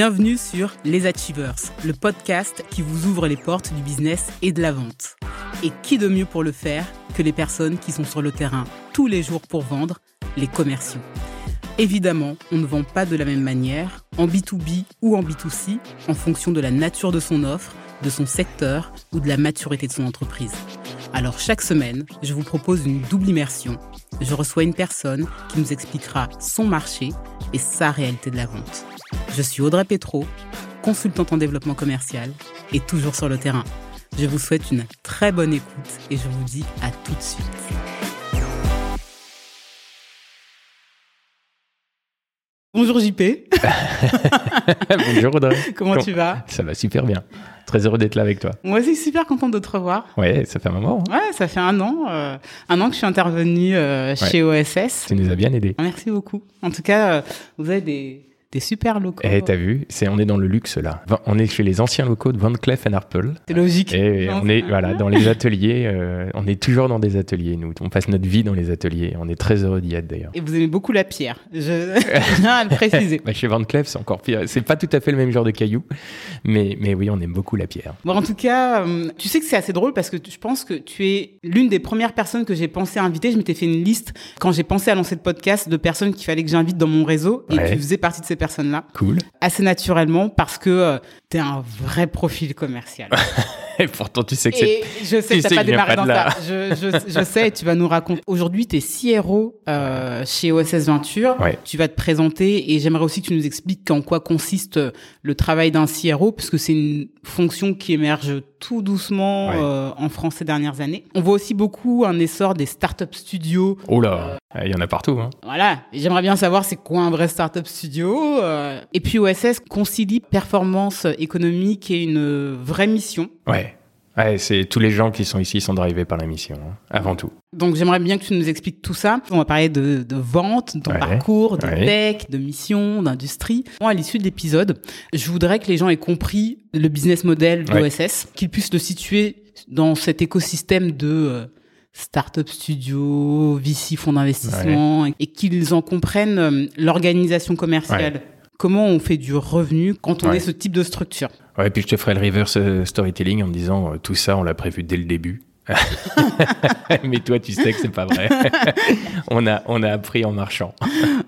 Bienvenue sur Les Achievers, le podcast qui vous ouvre les portes du business et de la vente. Et qui de mieux pour le faire que les personnes qui sont sur le terrain tous les jours pour vendre, les commerciaux. Évidemment, on ne vend pas de la même manière, en B2B ou en B2C, en fonction de la nature de son offre, de son secteur ou de la maturité de son entreprise. Alors chaque semaine, je vous propose une double immersion. Je reçois une personne qui nous expliquera son marché et sa réalité de la vente. Je suis Audrey Petro, consultante en développement commercial et toujours sur le terrain. Je vous souhaite une très bonne écoute et je vous dis à tout de suite. Bonjour JP. Bonjour Audrey. Comment tu vas? Ça va super bien. Très heureux d'être là avec toi. Moi aussi super contente de te revoir. Ouais, ça fait un moment. Hein. Ouais, ça fait un an. Euh, un an que je suis intervenue euh, chez OSS. Tu nous as bien aidé. Merci beaucoup. En tout cas, euh, vous avez des des super locaux. Eh, t'as vu, c'est on est dans le luxe là. On est chez les anciens locaux de Van Cleef Arpels. C'est logique. Et on est voilà dans les ateliers. Euh, on est toujours dans des ateliers nous. On passe notre vie dans les ateliers. On est très heureux d'y être d'ailleurs. Et vous aimez beaucoup la pierre. Je viens à le préciser. bah, chez Van Cleef, c'est encore pire. C'est pas tout à fait le même genre de cailloux, mais mais oui, on aime beaucoup la pierre. Bon, en tout cas, euh, tu sais que c'est assez drôle parce que je pense que tu es l'une des premières personnes que j'ai pensé inviter. Je m'étais fait une liste quand j'ai pensé à lancer le podcast de personnes qu'il fallait que j'invite dans mon réseau et tu faisais partie de ces personnes-là. Cool assez naturellement parce que euh, tu as un vrai profil commercial. et pourtant, tu sais que c'est. Je sais que tu pas démarré dans ça. Je, je, je, sais, tu vas nous raconter. Aujourd'hui, tu es CRO euh, chez OSS Venture. Tu vas te présenter et j'aimerais aussi que tu nous expliques en quoi consiste le travail d'un CRO, puisque c'est une fonction qui émerge tout doucement euh, en France ces dernières années. On voit aussi beaucoup un essor des startup studios. Oh là, il y en a partout. Hein. Voilà, j'aimerais bien savoir c'est quoi un vrai startup studio. Euh. Et puis OSS concilie performance économique et une vraie mission. Ouais. Ouais, c'est tous les gens qui sont ici sont drivés par la mission, hein, avant tout. Donc j'aimerais bien que tu nous expliques tout ça. On va parler de, de vente, de ton parcours, de tech, de mission, d'industrie. Moi, à l'issue de l'épisode, je voudrais que les gens aient compris le business model d'OSS, qu'ils puissent le situer dans cet écosystème de euh, start-up studio, VC, fonds d'investissement, et qu'ils en comprennent euh, l'organisation commerciale comment on fait du revenu quand on est ce type de structure? Ouais, puis je te ferai le reverse euh, storytelling en me disant euh, tout ça, on l'a prévu dès le début. Mais toi, tu sais que c'est pas vrai. on, a, on a appris en marchant.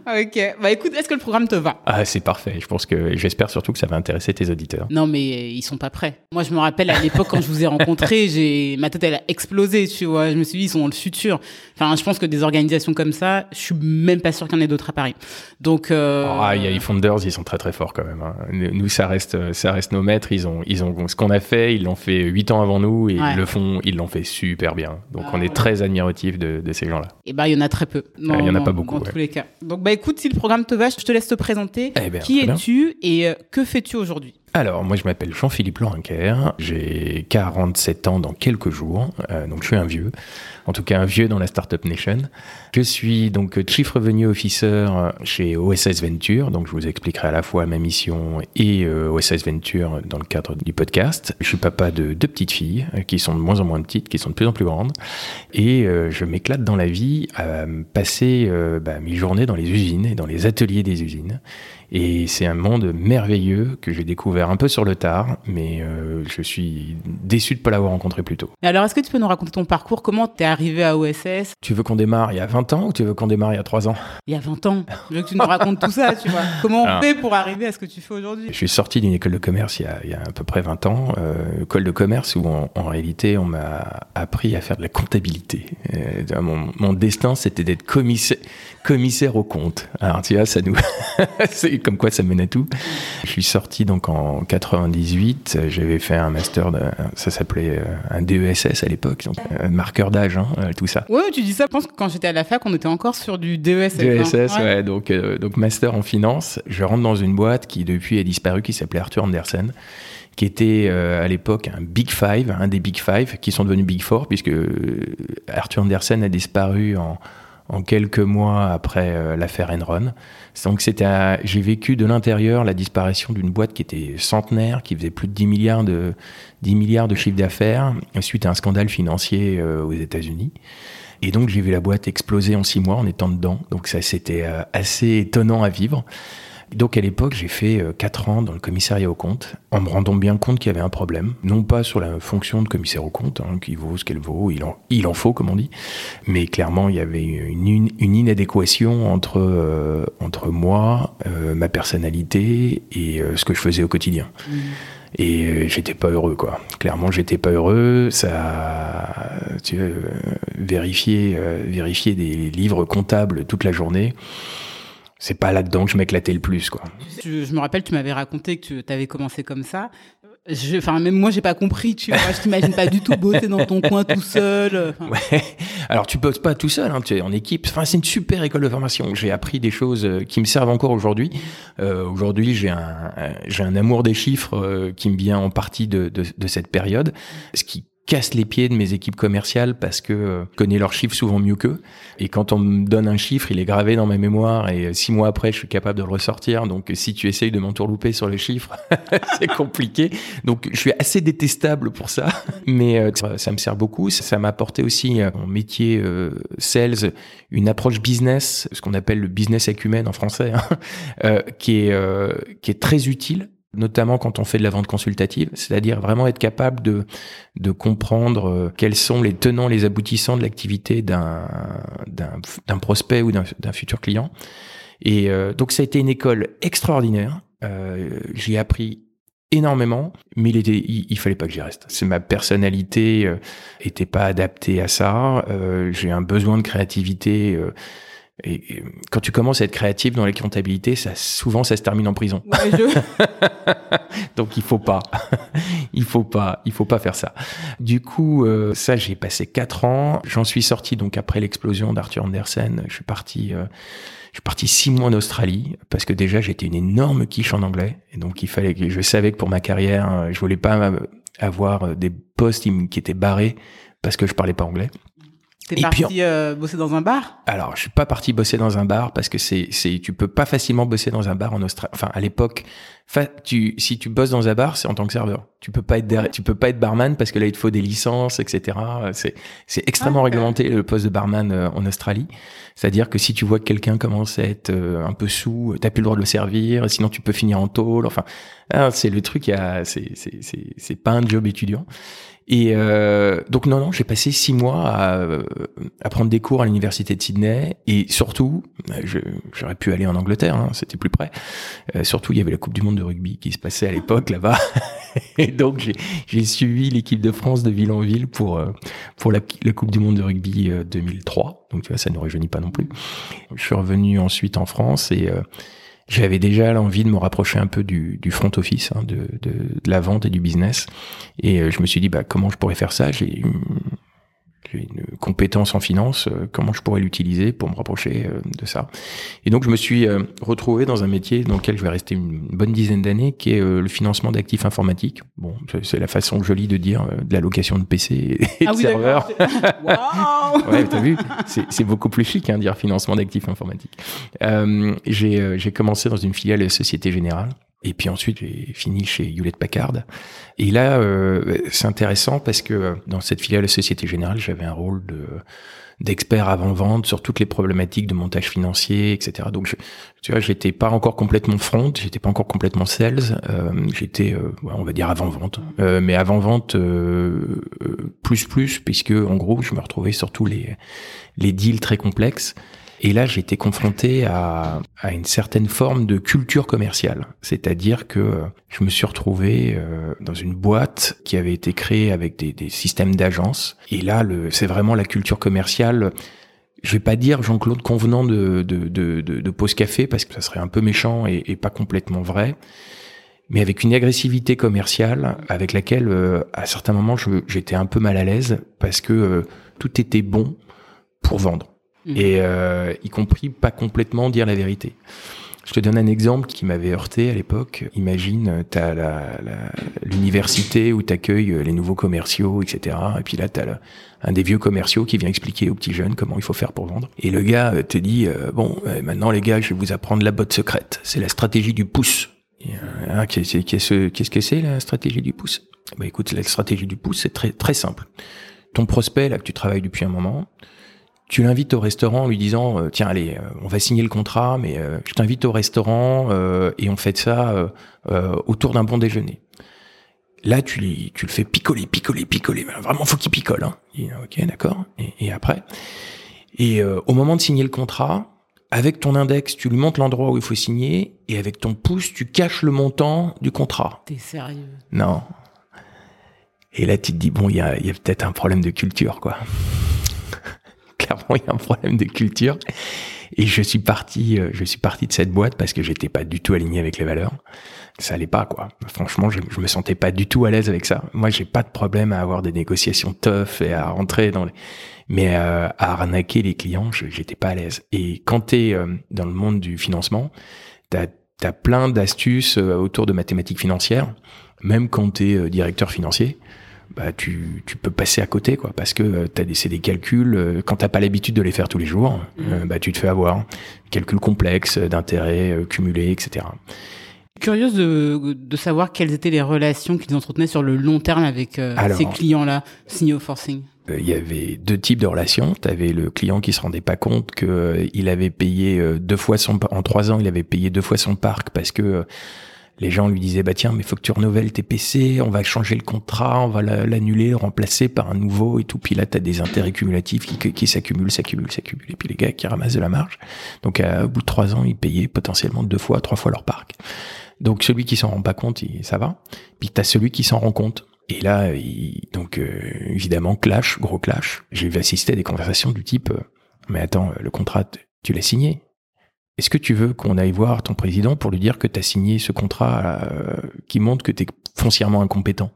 ok. Bah écoute, est-ce que le programme te va? Ah, c'est parfait. Je pense que j'espère surtout que ça va intéresser tes auditeurs. Non, mais ils sont pas prêts. Moi, je me rappelle à l'époque quand je vous ai rencontré, j'ai ma tête elle a explosé. Tu vois, je me suis dit ils sont dans le futur. Enfin, je pense que des organisations comme ça, je suis même pas sûr qu'il y en ait d'autres à Paris. Donc. Euh... Ah, il y a les founders, ils sont très très forts quand même. Hein. Nous, ça reste, ça reste nos maîtres. Ils ont, ils ont ce qu'on a fait. Ils l'ont fait huit ans avant nous et ils le font, ils l'ont fait super bien. Donc on est très admiratif de, ces gens-là. Et eh ben il y en a très peu. il y en a pas beaucoup. Dans tous les cas. Donc bah écoute, si le programme te va, je te laisse te présenter. Eh ben, Qui es-tu et euh, que fais-tu aujourd'hui? Alors, moi, je m'appelle Jean-Philippe Lorinquer. J'ai 47 ans dans quelques jours. Euh, donc, je suis un vieux. En tout cas, un vieux dans la Startup Nation. Je suis donc Chief Revenue Officer chez OSS Venture. Donc, je vous expliquerai à la fois ma mission et euh, OSS Venture dans le cadre du podcast. Je suis papa de deux petites filles euh, qui sont de moins en moins petites, qui sont de plus en plus grandes. Et je m'éclate dans la vie à passer bah, mes journées dans les usines et dans les ateliers des usines. Et c'est un monde merveilleux que j'ai découvert un peu sur le tard, mais euh, je suis déçu de ne pas l'avoir rencontré plus tôt. Alors, est-ce que tu peux nous raconter ton parcours? Comment tu es arrivé à OSS Tu veux qu'on démarre il y a 20 ans ou tu veux qu'on démarre il y a 3 ans? Il y a 20 ans. Je veux que tu nous racontes tout ça, tu vois. Comment on fait pour arriver à ce que tu fais aujourd'hui? Je suis sorti d'une école de commerce il y, a, il y, a, à peu près 20 ans, euh, école de commerce où en réalité on m'a appris à faire de la comptabilité. Euh, mon, mon, destin c'était d'être commissaire, commissaire au compte. Alors tu vois, ça nous... comme quoi ça mène à tout. Je suis sorti donc en 98, j'avais fait un master, de, ça s'appelait euh, un DESS à l'époque, donc un marqueur d'âge, hein, euh, tout ça. Ouais, tu dis ça, je pense que quand j'étais à la fac, on était encore sur du DESS. DESS, ouais. donc, euh, donc master en finance. Je rentre dans une boîte qui depuis a disparu, qui s'appelait Arthur Andersen qui était à l'époque un Big Five, un des Big Five, qui sont devenus Big Four, puisque Arthur Andersen a disparu en, en quelques mois après euh, l'affaire Enron. Donc c'était, j'ai vécu de l'intérieur la disparition d'une boîte qui était centenaire, qui faisait plus de 10 milliards de 10 milliards de chiffre d'affaires suite à un scandale financier euh, aux États-Unis. Et donc j'ai vu la boîte exploser en six mois en étant dedans. Donc ça c'était euh, assez étonnant à vivre. Donc à l'époque, j'ai fait 4 ans dans le commissariat au compte, en me rendant bien compte qu'il y avait un problème. Non pas sur la fonction de commissaire au compte, hein, qui vaut ce qu'elle vaut, il en, il en faut, comme on dit, mais clairement, il y avait une, une, inadéquation entre, entre moi, ma personnalité et ce que je faisais au quotidien. Mmh. Et euh, j'étais pas heureux, quoi. Clairement, j'étais pas heureux. Ça, tu veux, vérifier, euh, vérifier des livres comptables toute la journée. C'est pas là-dedans que je m'éclatais le plus, quoi. Je, je me rappelle, tu m'avais raconté que tu avais commencé comme ça. Enfin même moi j'ai pas compris tu vois. Je t'imagine pas du tout bosser dans ton coin tout seul ouais. Alors tu bosses pas tout seul hein, tu es en équipe. Enfin c'est une super école de formation. J'ai appris des choses euh, qui me servent encore aujourd'hui. Euh, aujourd'hui j'ai un j'ai un amour des chiffres euh, qui me vient en partie de, de, de cette période. Ce qui casse les pieds de mes équipes commerciales parce que euh, je connais leurs chiffres souvent mieux qu'eux. Et quand on me donne un chiffre, il est gravé dans ma mémoire et euh, six mois après, je suis capable de le ressortir. Donc, si tu essayes de m'entourlouper sur les chiffres, c'est compliqué. Donc, je suis assez détestable pour ça, mais euh, ça me sert beaucoup. Ça m'a apporté aussi mon métier sales, une approche business, ce qu'on appelle le business acumen en français, hein, qui est qui est très utile notamment quand on fait de la vente consultative, c'est-à-dire vraiment être capable de, de comprendre euh, quels sont les tenants, les aboutissants de l'activité d'un, d'un, prospect ou d'un, futur client. Et euh, donc ça a été une école extraordinaire. Euh, j'ai appris énormément, mais il, était, il, fallait pas que j'y reste. C'est ma personnalité euh, était pas adaptée à ça. j'ai un besoin de créativité et, quand tu commences à être créatif dans les comptabilités, ça, souvent ça se termine en prison. Ouais, je... Donc il faut pas, il faut pas, il faut pas faire ça. Du coup, euh, ça j'ai passé quatre ans. J'en suis sorti donc après l'explosion d'Arthur Andersen. Je suis parti, euh, je suis parti six mois en Australie parce que déjà j'étais une énorme quiche en anglais et donc il fallait que je savais que pour ma carrière, je voulais pas avoir des postes qui étaient barrés parce que je parlais pas anglais. T'es parti euh, bosser dans un bar? Alors, je suis pas parti bosser dans un bar parce que c'est, c'est, tu peux pas facilement bosser dans un bar en Australie. Enfin, à l'époque, tu, si tu bosses dans un bar, c'est en tant que serveur. Tu peux pas être tu peux pas être barman parce que là, il te faut des licences, etc. C'est, c'est extrêmement ah, réglementé le poste de barman euh, en Australie. C'est-à-dire que si tu vois que quelqu'un commence à être euh, un peu sous, t'as plus le droit de le servir. Sinon, tu peux finir en tôle. Enfin, ah, c'est le truc. C'est, c'est, c'est, c'est pas un job étudiant. Et euh, donc non, non, j'ai passé six mois à, euh, à, prendre des cours à l'université de Sydney et surtout, j'aurais pu aller en Angleterre, hein, c'était plus près. Euh, surtout, il y avait la Coupe du Monde de rugby qui se passait à l'époque là-bas, et donc j'ai suivi l'équipe de France de ville en ville pour euh, pour la, Coupe du Monde de rugby 2003. Donc tu vois, ça ne rajeunit pas non plus. Je suis revenu ensuite en France et j'avais déjà l'envie de me rapprocher un peu du, du front office, hein, de, de, de, la vente et du business. Et euh, je me suis dit, bah, comment je pourrais faire ça? J'ai j'ai une compétence en finance, euh, comment je pourrais l'utiliser pour me rapprocher euh, de ça? Et donc je me suis euh, retrouvé dans un métier dans lequel je vais rester une bonne dizaine d'années, qui est le financement d'actifs informatiques. Bon, c'est la façon jolie de dire de la location de PC et ah de serveurs. ouais, t'as vu, c'est beaucoup plus chic hein, dire financement d'actifs informatiques. j'ai commencé dans une filiale Société Générale et puis ensuite, j'ai fini chez Hewlett Packard. Et là, euh, c'est intéressant parce que euh, dans cette filiale Société Générale, j'avais un rôle de d'expert avant-vente sur toutes les problématiques de montage financier, etc. Donc, je, tu vois, j'étais pas encore complètement front, j'étais pas encore complètement sales, euh, j'étais, euh, on va dire avant-vente, euh, mais avant-vente plus plus, puisque en gros, je me retrouvais sur tous les les deals très complexes. Et là, été confronté à, à, une certaine forme de culture commerciale. C'est-à-dire que je me suis retrouvé euh, dans une boîte qui avait été créée avec des, des systèmes d'agence. Et là, c'est vraiment la culture commerciale je vais pas dire Jean-Claude Convenant de, de, de, de, de Pause Café parce que ça serait un peu méchant et, et, pas complètement vrai, mais avec une agressivité commerciale avec laquelle, euh, à certains moments, j'étais un peu mal à l'aise parce que euh, tout était bon pour vendre. Mhm. et euh, y compris pas complètement dire la vérité. Je te donne un exemple qui m'avait heurté à l'époque. Imagine, tu as l'université où tu les nouveaux commerciaux, etc. Et puis là, tu as un des vieux commerciaux qui vient expliquer aux petits jeunes comment il faut faire pour vendre. Et le gars euh, te dit, euh, bon, euh, maintenant les gars, je vais vous apprendre la botte secrète. C'est la stratégie du pouce. Hein, qu'est-ce -ce que c'est la stratégie du pouce? Bah écoute, la stratégie du pouce, c'est très, très simple. Ton prospect, là, que tu travailles depuis un moment, tu l'invites au restaurant en lui disant tiens allez on va signer le contrat mais je t'invite au restaurant et on fait ça autour d'un bon déjeuner là tu, tu le fais picoler picoler picoler vraiment faut qu'il picole hein. ok d'accord et, et, après et au moment de signer le contrat avec ton index, tu lui montres l'endroit où il faut signer, et avec ton pouce, tu caches le montant du contrat. T'es sérieux? Non. Et là, tu te dis, bon, il y a, y a peut-être un problème de culture, quoi. Il y a un problème de culture. Et je suis parti, euh, je suis parti de cette boîte parce que j'étais pas du tout aligné avec les valeurs. Ça allait pas, quoi. Franchement, je, je me sentais pas du tout à l'aise avec ça. Moi, j'ai pas de problème à avoir des négociations tough et à rentrer dans les, mais euh, à arnaquer les clients, j'étais pas à l'aise. Et quand tu es euh, dans le monde du financement, tu as, plein d'astuces euh, autour de mathématiques financières, même quand tu es directeur financier. Bah, tu, tu peux passer à côté quoi parce que t'as des c'est des calculs quand t'as pas l'habitude de les faire tous les jours mmh. bah tu te fais avoir calculs complexes d'intérêts cumulés etc curieuse de, de, savoir quelles étaient les relations qu'ils entretenaient sur le long terme avec ces clients là signaux forcing euh, il y avait deux types de relations. Tu avais le client qui se rendait pas compte que euh, il avait payé euh, deux fois son en trois ans, il avait payé deux fois son parc parce que les gens lui disaient bah tiens mais faut que tu renouvelles tes PC, on va changer le contrat, on va l'annuler, remplacer par un nouveau et tout. Puis là tu as des intérêts cumulatifs qui, s'accumulent, s'accumulent, s'accumulent. Et puis les gars qui ramassent de la marge. Donc au bout de trois ans ils payaient potentiellement deux fois, trois fois leur parc. Donc celui qui s'en rend pas compte, il, ça va. Puis tu as celui qui s'en rend compte. Et là, donc euh, évidemment, clash, gros clash. J'ai vu assister à des conversations du type euh, Mais attends, le contrat, tu l'as signé? Est-ce que tu veux qu'on aille voir ton président pour lui dire que tu as signé ce contrat euh, qui montre que tu es foncièrement incompétent?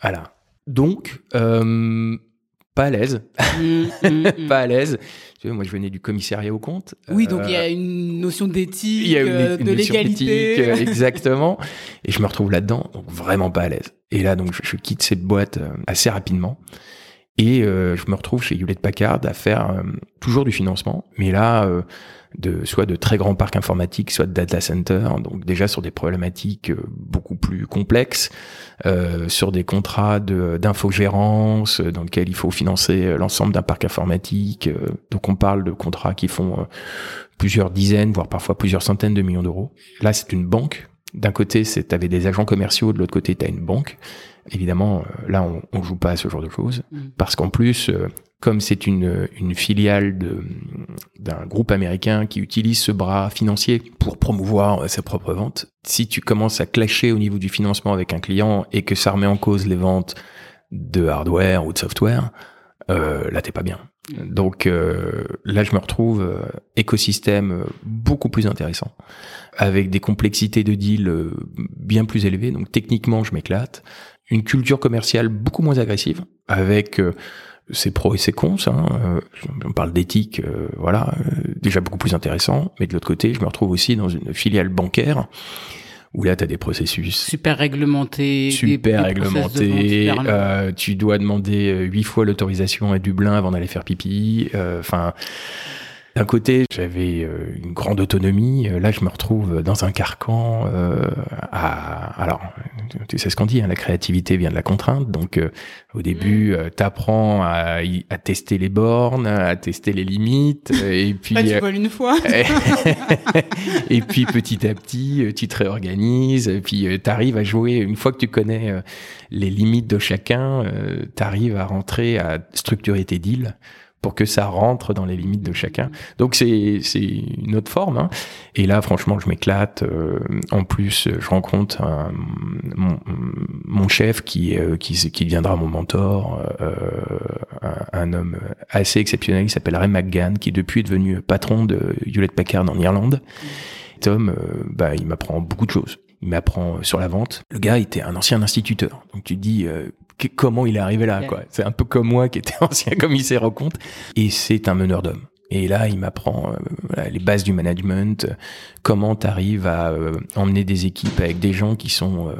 Voilà. Donc, pas à l'aise. Mmh, mmh, mmh. pas à l'aise. moi, je venais du commissariat au compte. Oui, donc il y a euh, une notion d'éthique, de légalité. exactement. Et je me retrouve là-dedans, donc vraiment pas à l'aise. Et là, donc, je, quitte cette boîte euh, assez rapidement. Et euh, je me retrouve chez Hewlett Packard à faire toujours du financement, mais là, de soit de très grands parcs informatiques, soit de data centers, donc déjà sur des problématiques euh, beaucoup plus complexes, euh, sur des contrats d'infogérance dans lesquels il faut financer euh, l'ensemble d'un parc informatique. donc on parle de contrats qui font plusieurs dizaines, voire parfois plusieurs centaines de millions d'euros. Là, c'est une banque. D'un côté, c'est avais des agents commerciaux, de l'autre côté, tu as une banque. Évidemment, là, on, on joue pas à ce genre de choses, mmh. parce qu'en plus, comme c'est une, une filiale d'un groupe américain qui utilise ce bras financier pour promouvoir ses propres ventes, si tu commences à clasher au niveau du financement avec un client et que ça remet en cause les ventes de hardware ou de software, euh, là t'es pas bien. Donc euh, là je me retrouve euh, écosystème beaucoup plus intéressant, avec des complexités de deal euh, bien plus élevées. Donc techniquement je m'éclate, une culture commerciale beaucoup moins agressive, avec c'est pro et c'est con, ça. Hein. on parle d'éthique, euh, voilà, euh, déjà beaucoup plus intéressant. Mais de l'autre côté, je me retrouve aussi dans une filiale bancaire où là, tu as des processus super réglementés, super réglementés. Euh, tu dois demander huit fois l'autorisation à Dublin avant d'aller faire pipi. Enfin. D'un côté, j'avais euh, une grande autonomie. Euh, là, je me retrouve dans un carcan. Euh, à... Alors, tu sais ce qu'on dit, hein, la créativité vient de la contrainte. Donc, au début, mm. tu apprends à, à, tester les bornes, à tester les limites. Et puis, Pas tu voles une fois. et puis, petit à petit, tu te réorganises. Et puis, tu arrives à jouer. Une fois que tu connais les limites de chacun, tu arrives à rentrer à structurer tes deals pour que ça rentre dans les limites de chacun. Donc c'est une autre forme. Hein. Et là, franchement, je m'éclate. Euh, en plus, je rencontre mon, mon, chef qui euh, qui qui deviendra mon mentor, euh, un, homme assez exceptionnel qui s'appelle Ray McGann, qui depuis est devenu patron de Hewlett Packard en Irlande. Tom, bah, il m'apprend beaucoup de choses. Il m'apprend sur la vente. Le gars était un ancien instituteur. Donc tu te dis, comment il est arrivé là, quoi. C'est un peu comme moi qui était ancien commissaire au compte. Et c'est un meneur d'hommes. Et là, il m'apprend euh, les bases du management, euh, comment tu arrives à euh, emmener des équipes avec des gens qui sont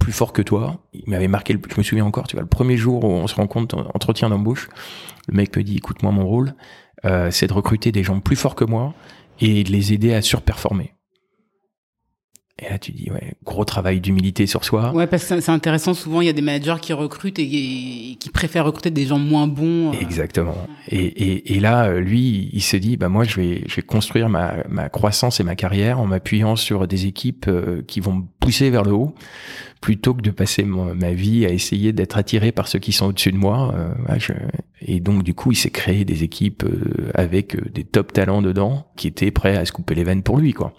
plus forts que toi. Il m'avait marqué, je me souviens encore, tu vois, le premier jour où on se rencontre, entretien d'embauche, le mec me dit, écoute, moi, mon rôle, c'est de recruter des gens plus forts que moi et de les aider à surperformer. Et là, tu dis, ouais, gros travail d'humilité sur soi. Ouais, parce que c'est intéressant. Souvent, il y a des managers qui recrutent et, qui préfèrent recruter des gens moins bons. Euh. Exactement. Et, et, et, là, lui, il se dit, bah moi, je vais, je vais construire ma, ma croissance et ma carrière en m'appuyant sur des équipes euh, qui vont me pousser vers le haut, plutôt que de passer ma vie à essayer d'être attiré par ceux qui sont au-dessus de moi. Euh, je, et donc, du coup, il s'est créé des équipes avec des top talents dedans qui étaient prêts à se couper les veines pour lui, quoi.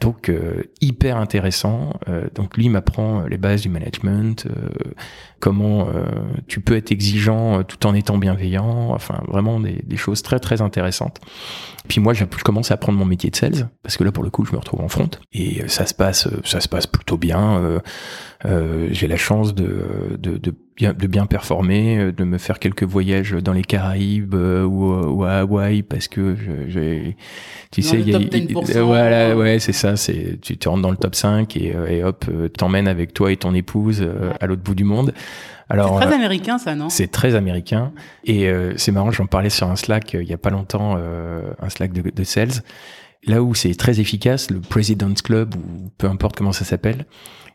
Donc euh, hyper intéressant. Euh, donc lui m'apprend les bases du management, euh, comment tu peux être exigeant tout en étant bienveillant. Enfin vraiment des, des, choses très très intéressantes. Puis moi je commence à apprendre mon métier de sales parce que là pour le coup je me retrouve en front et ça se passe ça se passe plutôt bien. J'ai la chance de, de, de de bien performer, euh, de me faire quelques voyages dans les Caraïbes euh, ou, à Hawaï parce que j'ai, tu sais, il y a, voilà, ouais, c'est ça, c'est, tu te rentres dans le top 5 et, euh, et hop, t'emmènes avec toi et ton épouse à l'autre bout du monde. Alors, c'est très américain, ça, non? C'est très américain. Et c'est marrant, j'en parlais sur un Slack il y a pas longtemps, un Slack de, de sales. Là où c'est très efficace, le President's Club ou peu importe comment ça s'appelle,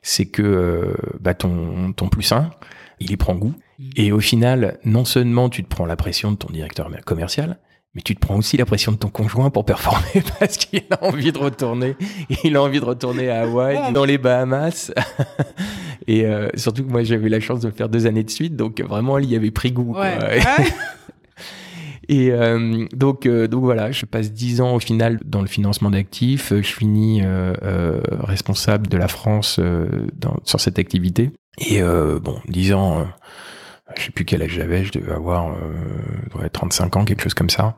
c'est que bah, ton, ton plus 1, il y prend goût. Mm. Et au final, non seulement tu te prends la pression de ton directeur commercial, mais tu te prends aussi la pression de ton conjoint pour performer parce qu'il a envie de retourner. Il a envie de retourner à Hawaï, dans les Bahamas. Et euh, surtout que moi, j'avais la chance de le faire deux années de suite, donc vraiment, il y avait pris goût. Et euh, donc, euh, donc voilà, je passe dix ans au final dans le financement d'actifs. Je finis responsable de la France dans, sur cette activité. Et euh, bon, 10 ans, euh, je sais plus quel âge j'avais, je devais avoir euh, 35 ans, quelque chose comme ça.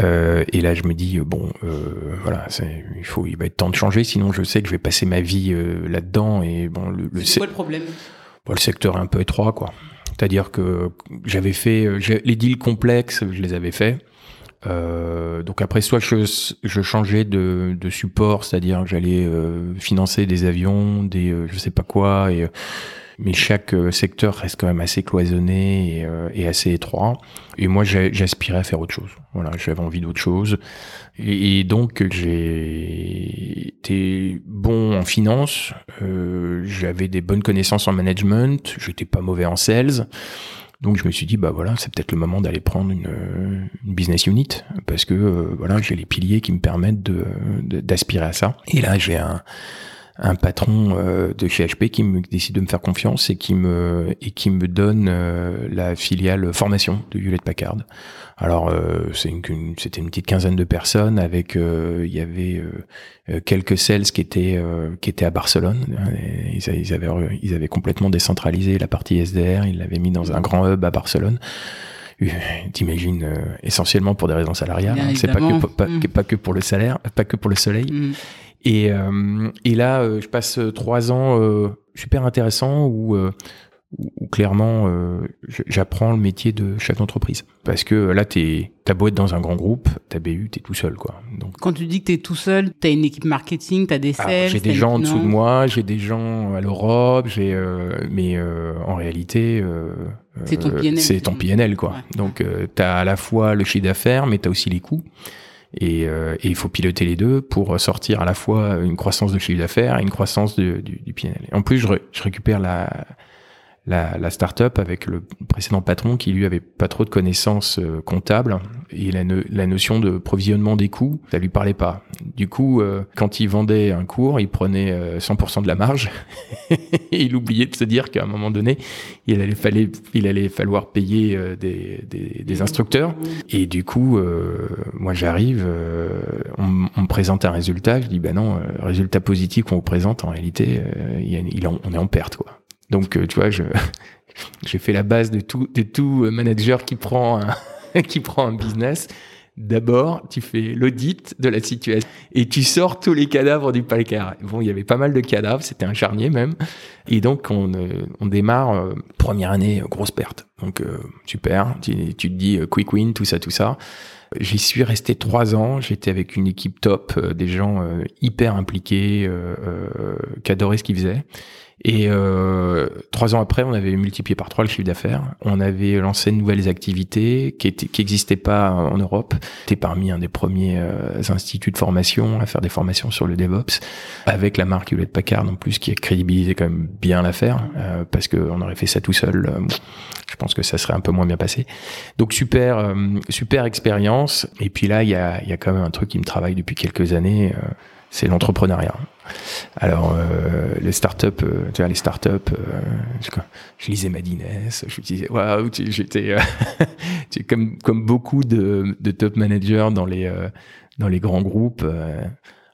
Euh, et là, je me dis bon, euh, voilà, il faut, il va être temps de changer, sinon je sais que je vais passer ma vie euh, là-dedans. Et bon, le, le c'est quoi le problème? Bon, Le secteur est un peu étroit, quoi. C'est-à-dire que j'avais fait les deals complexes, je les avais faits. Euh, donc après, soit je, je changeais de, de support, c'est-à-dire que j'allais financer des avions, des je sais pas quoi, et mais chaque euh, secteur reste quand même assez cloisonné et, euh, assez étroit. Et moi, j'aspirais à faire autre chose. Voilà, j'avais envie d'autre chose. Et, donc, j'ai été bon en finance. Euh, j'avais des bonnes connaissances en management. J'étais pas mauvais en sales. Donc je me suis dit bah voilà c'est peut-être le moment d'aller prendre une, business unit parce que voilà j'ai les piliers qui me permettent d'aspirer à ça. Et là j'ai un un patron euh, de chez HP qui me décide de me faire confiance et qui me et qui me donne euh, la filiale formation de Hewlett Packard. Alors euh, c'est une, c'était une petite quinzaine de personnes avec il y avait quelques sales qui étaient qui étaient à Barcelone. Ils, ils, avaient ils avaient complètement décentralisé la partie SDR. Ils l'avaient mis dans un grand hub à Barcelone t'imagines essentiellement pour des raisons salariales. Hein. C'est pas que pas, mm. pas, que pour le salaire, pas que pour le soleil. Mm. Et, euh, et là, euh, je passe euh, trois ans super intéressants où, où clairement j'apprends le métier de chef d'entreprise. Parce que là, t'es, t'as beau être dans un grand groupe, ta BU, t'es tout seul, quoi. Donc, Quand tu dis que t'es tout seul, t'as une équipe marketing, t'as des sales. J'ai des gens en dessous de moi, j'ai des gens à l'Europe, j'ai, mais en réalité, c'est ton PNL. C'est ton PNL, quoi. Donc, t'as à la fois le chiffre d'affaires, mais t'as aussi les coûts. Euh, et, il faut piloter les deux pour sortir à la fois une croissance de chiffre d'affaires et une croissance du, du PNL. En plus, je, je récupère la, la, la start-up avec le précédent patron qui lui avait pas trop de connaissances euh, comptables et la, la, notion de provisionnement des coûts, ça lui parlait pas. Du coup, euh, quand il vendait un cours, il prenait 100% euh, de la marge et il oubliait de se dire qu'à un moment donné, il allait, il allait falloir payer des, des, des, instructeurs. Et du coup, moi j'arrive, on, on, me présente un résultat, je dis bah non, résultat positif qu'on vous présente, en réalité, il, on est en perte quoi. Donc, euh, tu vois, je, j'ai fait la base de tout, de tout manager qui prend un, qui prend un business. D'abord, tu fais l'audit de la situation et tu sors tous les cadavres du placard. Bon, il y avait pas mal de cadavres, c'était un charnier même. Et donc on, on démarre première année grosse perte. Donc super, tu, tu, te dis quick win, tout ça, tout ça. J'y suis resté trois ans. J'étais avec une équipe top, des gens hyper impliqués, qui adoraient ce qu'ils faisaient. Et euh, trois ans après, on avait multiplié par trois le chiffre d'affaires. On avait lancé de nouvelles activités qui n'existaient qui pas en Europe. C'était parmi un des premiers euh, instituts de formation à faire des formations sur le DevOps, avec la marque Hewlett Packard en plus qui a crédibilisé quand même bien l'affaire, euh, parce qu'on aurait fait ça tout seul. Euh, je pense que ça serait un peu moins bien passé. Donc super, euh, super expérience. Et puis là, il y a, y a quand même un truc qui me travaille depuis quelques années c'est l'entrepreneuriat. Alors, euh, les startups, euh, tu vois, les startups, euh, je, lisais Madines, je disais, waouh, j'étais, comme, comme beaucoup de, de, top managers dans les, dans les grands groupes,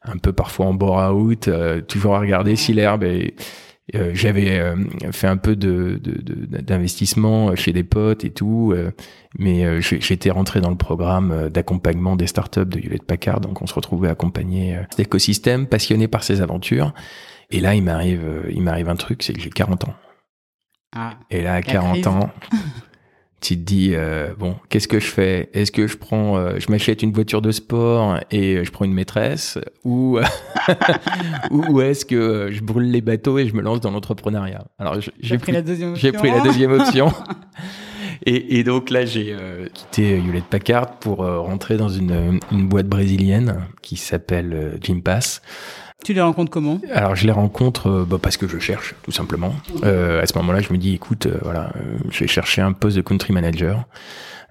un peu parfois en bore-out, toujours à regarder si l'herbe est, j'avais euh, fait un peu de, d'investissement chez des potes et tout, euh, mais j'étais rentré dans le programme d'accompagnement des startups de Hewlett Packard, donc on se retrouvait accompagner cet écosystème, passionné par ses aventures. Et là, il m'arrive, il m'arrive un truc, c'est que j'ai 40 ans. Ah, et là, à 40 ans, tu te dis euh, bon qu'est-ce que je fais? Est-ce que je prends euh, je m'achète une voiture de sport et je prends une maîtresse? Ou ou est-ce que je brûle les bateaux et je me lance dans l'entrepreneuriat? Alors j'ai pris, la deuxième option j'ai pris la deuxième option. Et, et, donc là j'ai euh, quitté Hewlett Packard pour rentrer dans une, une boîte brésilienne qui s'appelle Gympass tu les rencontres comment Alors je les rencontre euh, bah, parce que je cherche, tout simplement. Euh, à ce moment-là, je me dis, écoute, euh, voilà, je vais chercher un poste de country manager.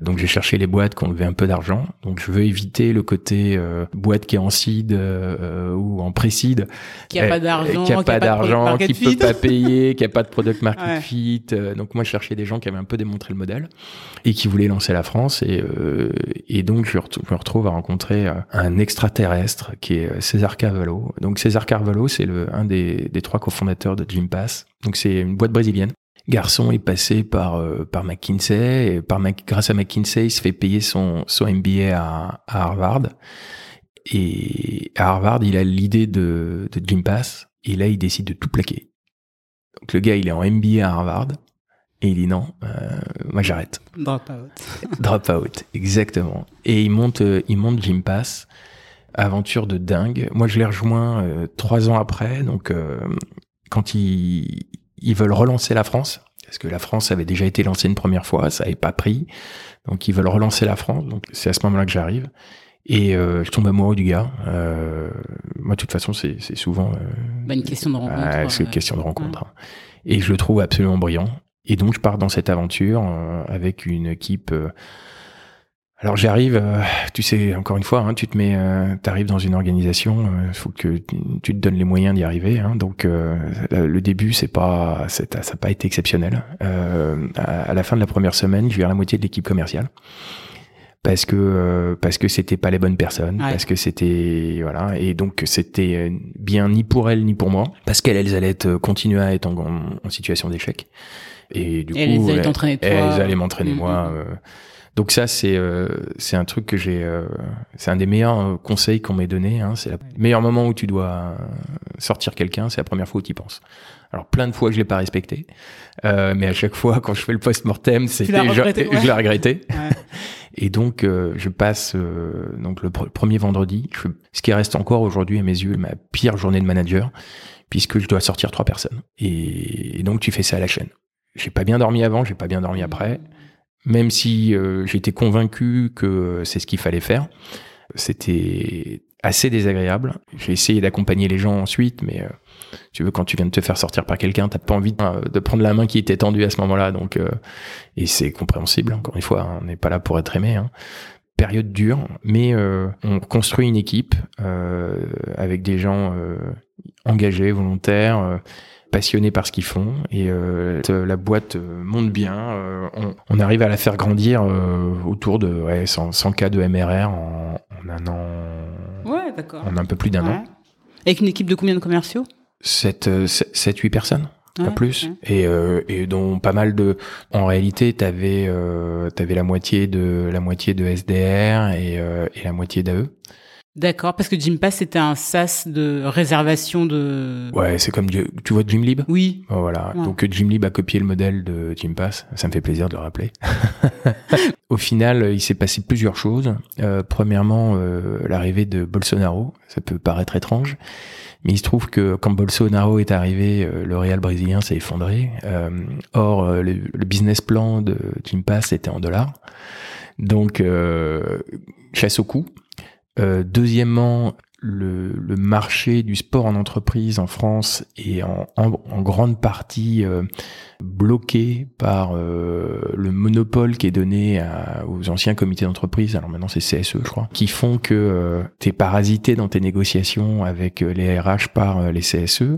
Donc j'ai cherché les boîtes qui ont levé un peu d'argent. Donc je veux éviter le côté euh, boîte qui est en seed euh, ou en pré-seed, qui a pas d'argent, qui a pas d'argent, qui peut pas payer, qui a pas de product market fit. donc moi je cherchais des gens qui avaient un peu démontré le modèle et qui voulaient lancer la France. Et, et donc je, me retrouve à rencontrer un extraterrestre qui est César Carvalho. Donc César Carvalho, c'est le un des, des trois cofondateurs de Gympass. Donc c'est une boîte brésilienne garçon est passé par euh, par McKinsey et par grâce à McKinsey, il se fait payer son son MBA à, à Harvard. Et à Harvard, il a l'idée de de Gympass et là il décide de tout plaquer. Donc le gars, il est en MBA à Harvard et il dit non, euh, moi j'arrête. Drop out. Drop out, exactement. Et il monte euh, il monte Gympass aventure de dingue. Moi, je l'ai rejoint euh, trois ans après, donc euh, quand il, ils veulent relancer la France parce que la France avait déjà été lancée une première fois, ça n'avait pas pris. Donc ils veulent relancer la France. Donc c'est à ce moment-là que j'arrive. Et euh, je tombe amoureux du gars. Euh, moi, de toute façon, c'est souvent... Euh, bah, une question de rencontre. c'est une question de rencontre. Hein. Et je le trouve absolument brillant. Et donc, je pars dans cette aventure euh, avec une équipe alors j'arrive, euh, tu sais, encore une fois, hein, tu te mets, euh, tu arrives dans une organisation, il euh, faut que tu te donnes les moyens d'y arriver. Hein, donc le début, c'est pas, ça n'a pas été exceptionnel. À, la fin de la première semaine, je vire la moitié de l'équipe commerciale parce que parce que c'était pas les bonnes personnes, parce que c'était voilà, et donc c'était bien ni pour elles ni pour moi, parce qu'elles elles allaient être, continuer à être en, situation d'échec. Et du coup, elles allaient, m'entraîner mm, moi. Mm. Donc ça, c'est euh, c'est un truc que j'ai, euh, c'est un des meilleurs euh, conseils qu'on m'ait donné. Hein. C'est le meilleur moment où tu dois sortir quelqu'un, c'est la première fois où tu y penses. Alors plein de fois je l'ai pas respecté, mais à chaque fois quand je fais le post-mortem, c'était je, l'ai regretté. Et donc je passe donc le premier vendredi, ce qui reste encore aujourd'hui à mes yeux ma pire journée de manager, puisque je dois sortir trois personnes. Et, et donc tu fais ça à la chaîne. J'ai pas bien dormi avant, j'ai pas bien dormi après même si euh, j'étais convaincu que c'est ce qu'il fallait faire. C'était assez désagréable. J'ai essayé d'accompagner les gens ensuite, mais euh, tu veux quand tu viens de te faire sortir par quelqu'un, t'as pas envie de, prendre la main qui était tendue à ce moment-là, donc euh, et c'est compréhensible. Encore une fois, hein, on n'est pas là pour être aimé. Hein. Période dure, mais on construit une équipe avec des gens engagés, volontaires passionnés par ce qu'ils font et euh, la boîte euh, monte bien. Euh, on, arrive à la faire grandir autour de ouais, 100, 100 cas de MRR en, un an. Ouais, d'accord. En un peu plus d'un an. Avec une équipe de combien de commerciaux? 7-8 personnes. pas plus et, et dont pas mal de en réalité t'avais avais la moitié de la moitié de SDR et, et la moitié d'AE D'accord, parce que Gympass c'était un SaaS de réservation de. Ouais, c'est comme tu vois Gymlib. Oui. Oh, voilà. Donc Gymlib a copié le modèle de Gympass. Ça me fait plaisir de le rappeler. Au final, il s'est passé plusieurs choses. Euh, premièrement, euh, l'arrivée de Bolsonaro. Ça peut paraître étrange, mais il se trouve que quand Bolsonaro est arrivé, euh, le Real brésilien s'est effondré. Euh, or, euh, le, le, business plan de Gympass était en dollars. Donc, chasse au coup. Euh, deuxièmement, le, marché du sport en entreprise en France est en grande partie euh, bloqué par euh, le monopole qui est donné à, aux anciens comités d'entreprise, alors maintenant c'est CSE je crois, qui font que euh, tu es parasité dans tes négociations avec euh, les RH par euh, les CSE.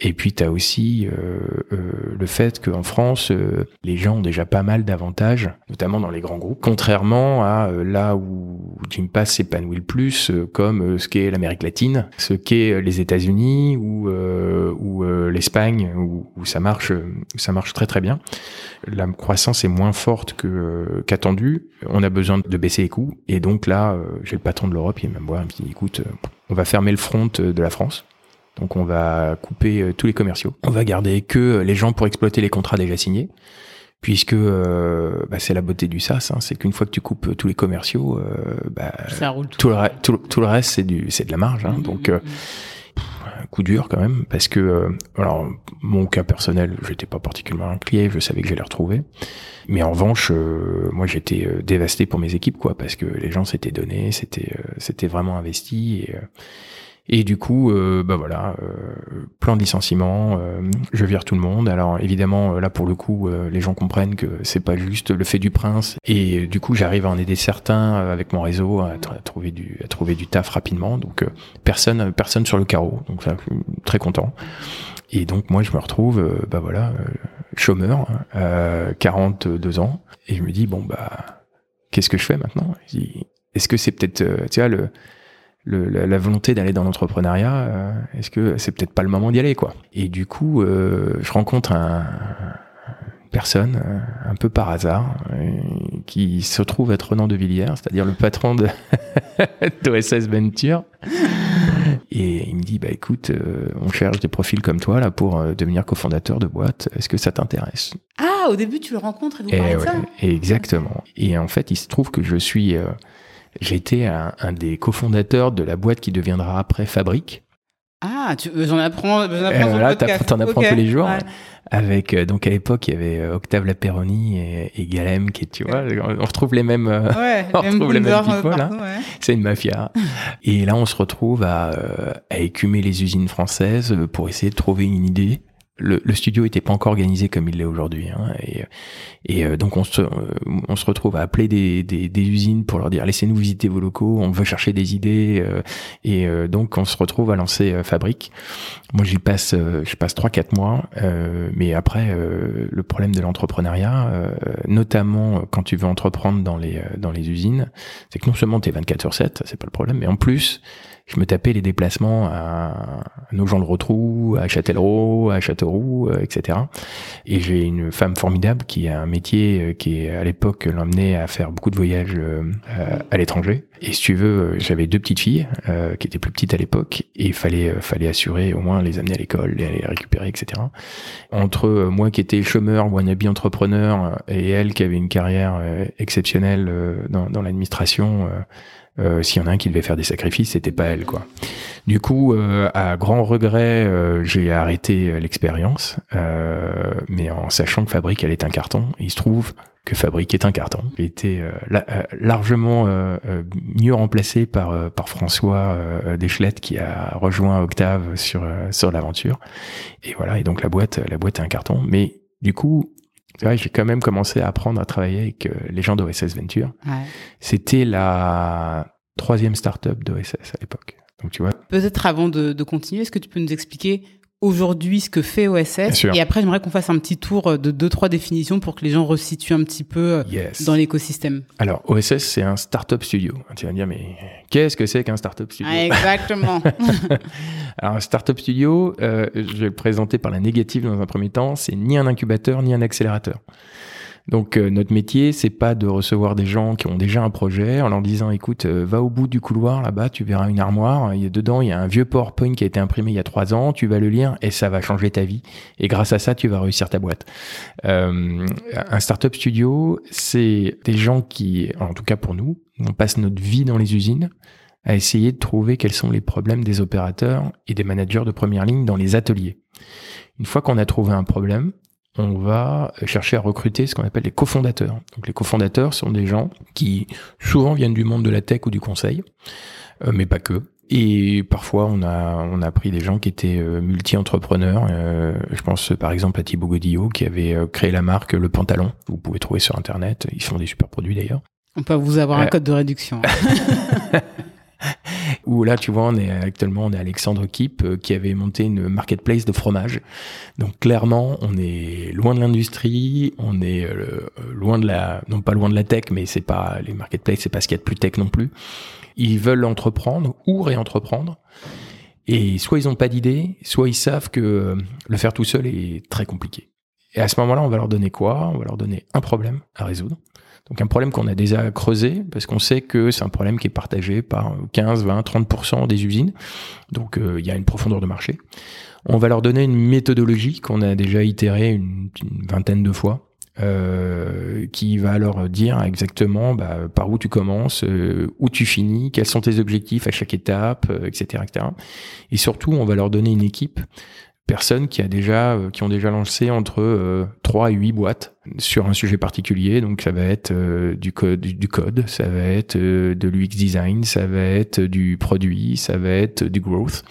Et puis tu as aussi le fait qu'en France, les gens ont déjà pas mal d'avantages, notamment dans les grands groupes, contrairement à là où Gympass s'épanouit le plus, comme ce qu'est l'Amérique latine, ce qu'est les États-Unis ou, ou l'Espagne, où, où, ça marche, ça marche marche très très bien. La croissance est moins forte que qu'attendu. On a besoin de baisser les coûts et donc là, euh, j'ai le patron de l'Europe, il m'a me dit écoute, euh, on va fermer le front euh, de la France. Donc on va couper tous les commerciaux. On va garder que les gens pour exploiter les contrats déjà signés puisque euh, bah, c'est la beauté du SaaS, hein, c'est qu'une fois que tu coupes tous les commerciaux, euh, bah, tout. le, tout, le reste c'est du c'est de la marge. Hein, mmh, donc euh, coup dur quand même parce que euh, alors mon cas personnel j'étais pas particulièrement inquiet je savais que j'allais retrouver. Mais en revanche euh, moi j'étais euh, dévasté pour mes équipes quoi parce que les gens s'étaient donnés c'était c'était vraiment investi et et du coup, euh, bah voilà, euh, plan de licenciement, euh, je vire tout le monde. Alors évidemment, là pour le coup, les gens comprennent que c'est pas juste le fait du prince. Et du coup, j'arrive à en aider certains avec mon réseau à, trouver du à trouver du taf rapidement. Donc personne personne sur le carreau. Donc ça, très content. Et donc moi, je me retrouve, bah voilà, chômeur, 42 ans, et je me dis bon bah qu'est-ce que je fais maintenant? Est-ce que c'est peut-être, tu vois le le, la, volonté d'aller dans l'entrepreneuriat, euh, est-ce que c'est peut-être pas le moment d'y aller quoi? Et du coup, euh, je rencontre un, une personne euh, un peu par hasard qui se trouve être Renan de Villiers, c'est-à-dire le patron de d'OSS Venture. Et il me dit bah écoute, on cherche des profils comme toi là pour devenir cofondateur de boîte. Est-ce que ça t'intéresse? Ah, au début tu le rencontres et vous parlez de ça? Exactement. Et en fait, il se trouve que je suis J'étais un, un des cofondateurs de la boîte qui deviendra après Fabrique. Ah, tu, j'en apprends, j'en apprends euh, là, t'en apprends tous les jours. Avec euh, donc à l'époque il y avait euh, Octave Laperoni et, et Galem qui tu vois on retrouve les mêmes euh, ouais, on retrouve les mêmes people. Ouais. C'est une mafia. et là on se retrouve à, à écumer les usines françaises pour essayer de trouver une idée le, le, studio était pas encore organisé comme il l'est aujourd'hui. Hein, et, et euh, donc on se, euh, on se retrouve à appeler des, des, des usines pour leur dire laissez-nous visiter vos locaux, on veut chercher des idées. Euh, et donc on se retrouve à lancer Fabrique. Moi j'y passe, je passe trois quatre mois, mais après le problème de l'entrepreneuriat, notamment quand tu veux entreprendre dans les dans les usines, c'est que non seulement tu es 24 sur 7, c'est pas le problème, mais en plus je me tapais les déplacements à Nogent-le-Rotrou, à Châtellerault, à Châteauroux, euh, etc. Et j'ai une femme formidable qui a un métier euh, qui, à l'époque, l'emmenait à faire beaucoup de voyages euh, à l'étranger. Et si tu veux, j'avais deux petites filles qui étaient plus petites à l'époque et il fallait, fallait assurer au moins les amener à l'école, les récupérer, etc. Entre moi qui étais chômeur, wannabe entrepreneur et elle qui avait une carrière exceptionnelle dans, dans l'administration, euh, S'il y en a un qui devait faire des sacrifices, c'était pas elle, quoi. Du coup, euh, à grand regret, euh, j'ai arrêté euh, l'expérience, mais en sachant que Fabrique allait être un carton. il se trouve que Fabrique est un carton. Il était largement mieux remplacé par par François Deschlette qui a rejoint Octave sur sur l'aventure. Et voilà. Et donc la boîte, la boîte est un carton. Mais du coup, j'ai quand même commencé à apprendre à travailler avec euh, les gens d'OSS Venture. Ouais. C'était la troisième startup d'OSS à l'époque. Donc tu vois. Peut-être avant de, de continuer, est-ce que tu peux nous expliquer aujourd'hui ce que fait OSS et après j'aimerais qu'on fasse un petit tour de deux trois définitions pour que les gens resituent un petit peu euh, dans l'écosystème. Alors OSS c'est un startup studio. Tu vas me dire mais qu'est-ce que c'est qu'un startup studio? Ah, Exactement. Alors un startup studio, euh, je vais le présenter par la négative dans un premier temps, c'est ni un incubateur ni un accélérateur. Donc euh, notre métier, c'est pas de recevoir des gens qui ont déjà un projet en leur disant écoute, euh, va au bout du couloir là-bas, tu verras une armoire, dedans il y a un vieux PowerPoint qui a été imprimé il y a trois ans, tu vas le lire et ça va changer ta vie. Et grâce à ça, tu vas réussir ta boîte. Euh, un startup studio, c'est des gens qui, en tout cas pour nous, on passe notre vie dans les usines à essayer de trouver quels sont les problèmes des opérateurs et des managers de première ligne dans les ateliers. Une fois qu'on a trouvé un problème, on va chercher à recruter ce qu'on appelle les cofondateurs. Donc les cofondateurs sont des gens qui souvent viennent du monde de la tech ou du conseil, euh, mais pas que. Et parfois, on a, on a pris des gens qui étaient euh, multi-entrepreneurs. Euh, je pense par exemple à Thibaut Godillot qui avait créé la marque Le Pantalon. Vous pouvez trouver sur Internet. Ils font des super produits d'ailleurs. On peut vous avoir un code de réduction. Où là, tu vois, actuellement, on est Alexandre Kip euh, qui avait monté une marketplace de fromage. Donc clairement, on est loin de l'industrie, on est euh, loin de la, non pas loin de la tech, mais c'est pas les marketplaces, c'est pas ce qu'il y a de plus tech non plus. Ils veulent entreprendre ou réentreprendre. Et soit ils n'ont pas d'idée, soit ils savent que euh, le faire tout seul est très compliqué. Et à ce moment-là, on va leur donner quoi? On va leur donner un problème à résoudre. Donc un problème qu'on a déjà creusé, parce qu'on sait que c'est un problème qui est partagé par 15, 20, 30% des usines. Donc euh, il y a une profondeur de marché. On va leur donner une méthodologie qu'on a déjà itérée une, vingtaine de fois, euh, qui va leur dire exactement bah, par où tu commences, euh, où tu finis, quels sont tes objectifs à chaque étape, etc., etc. Et surtout, on va leur donner une équipe personnes qui a déjà euh, qui ont déjà lancé entre euh, 3 et 8 boîtes sur un sujet particulier donc ça va être euh, du code du code ça va être euh, de l'UX design ça va être du produit ça va être du growth.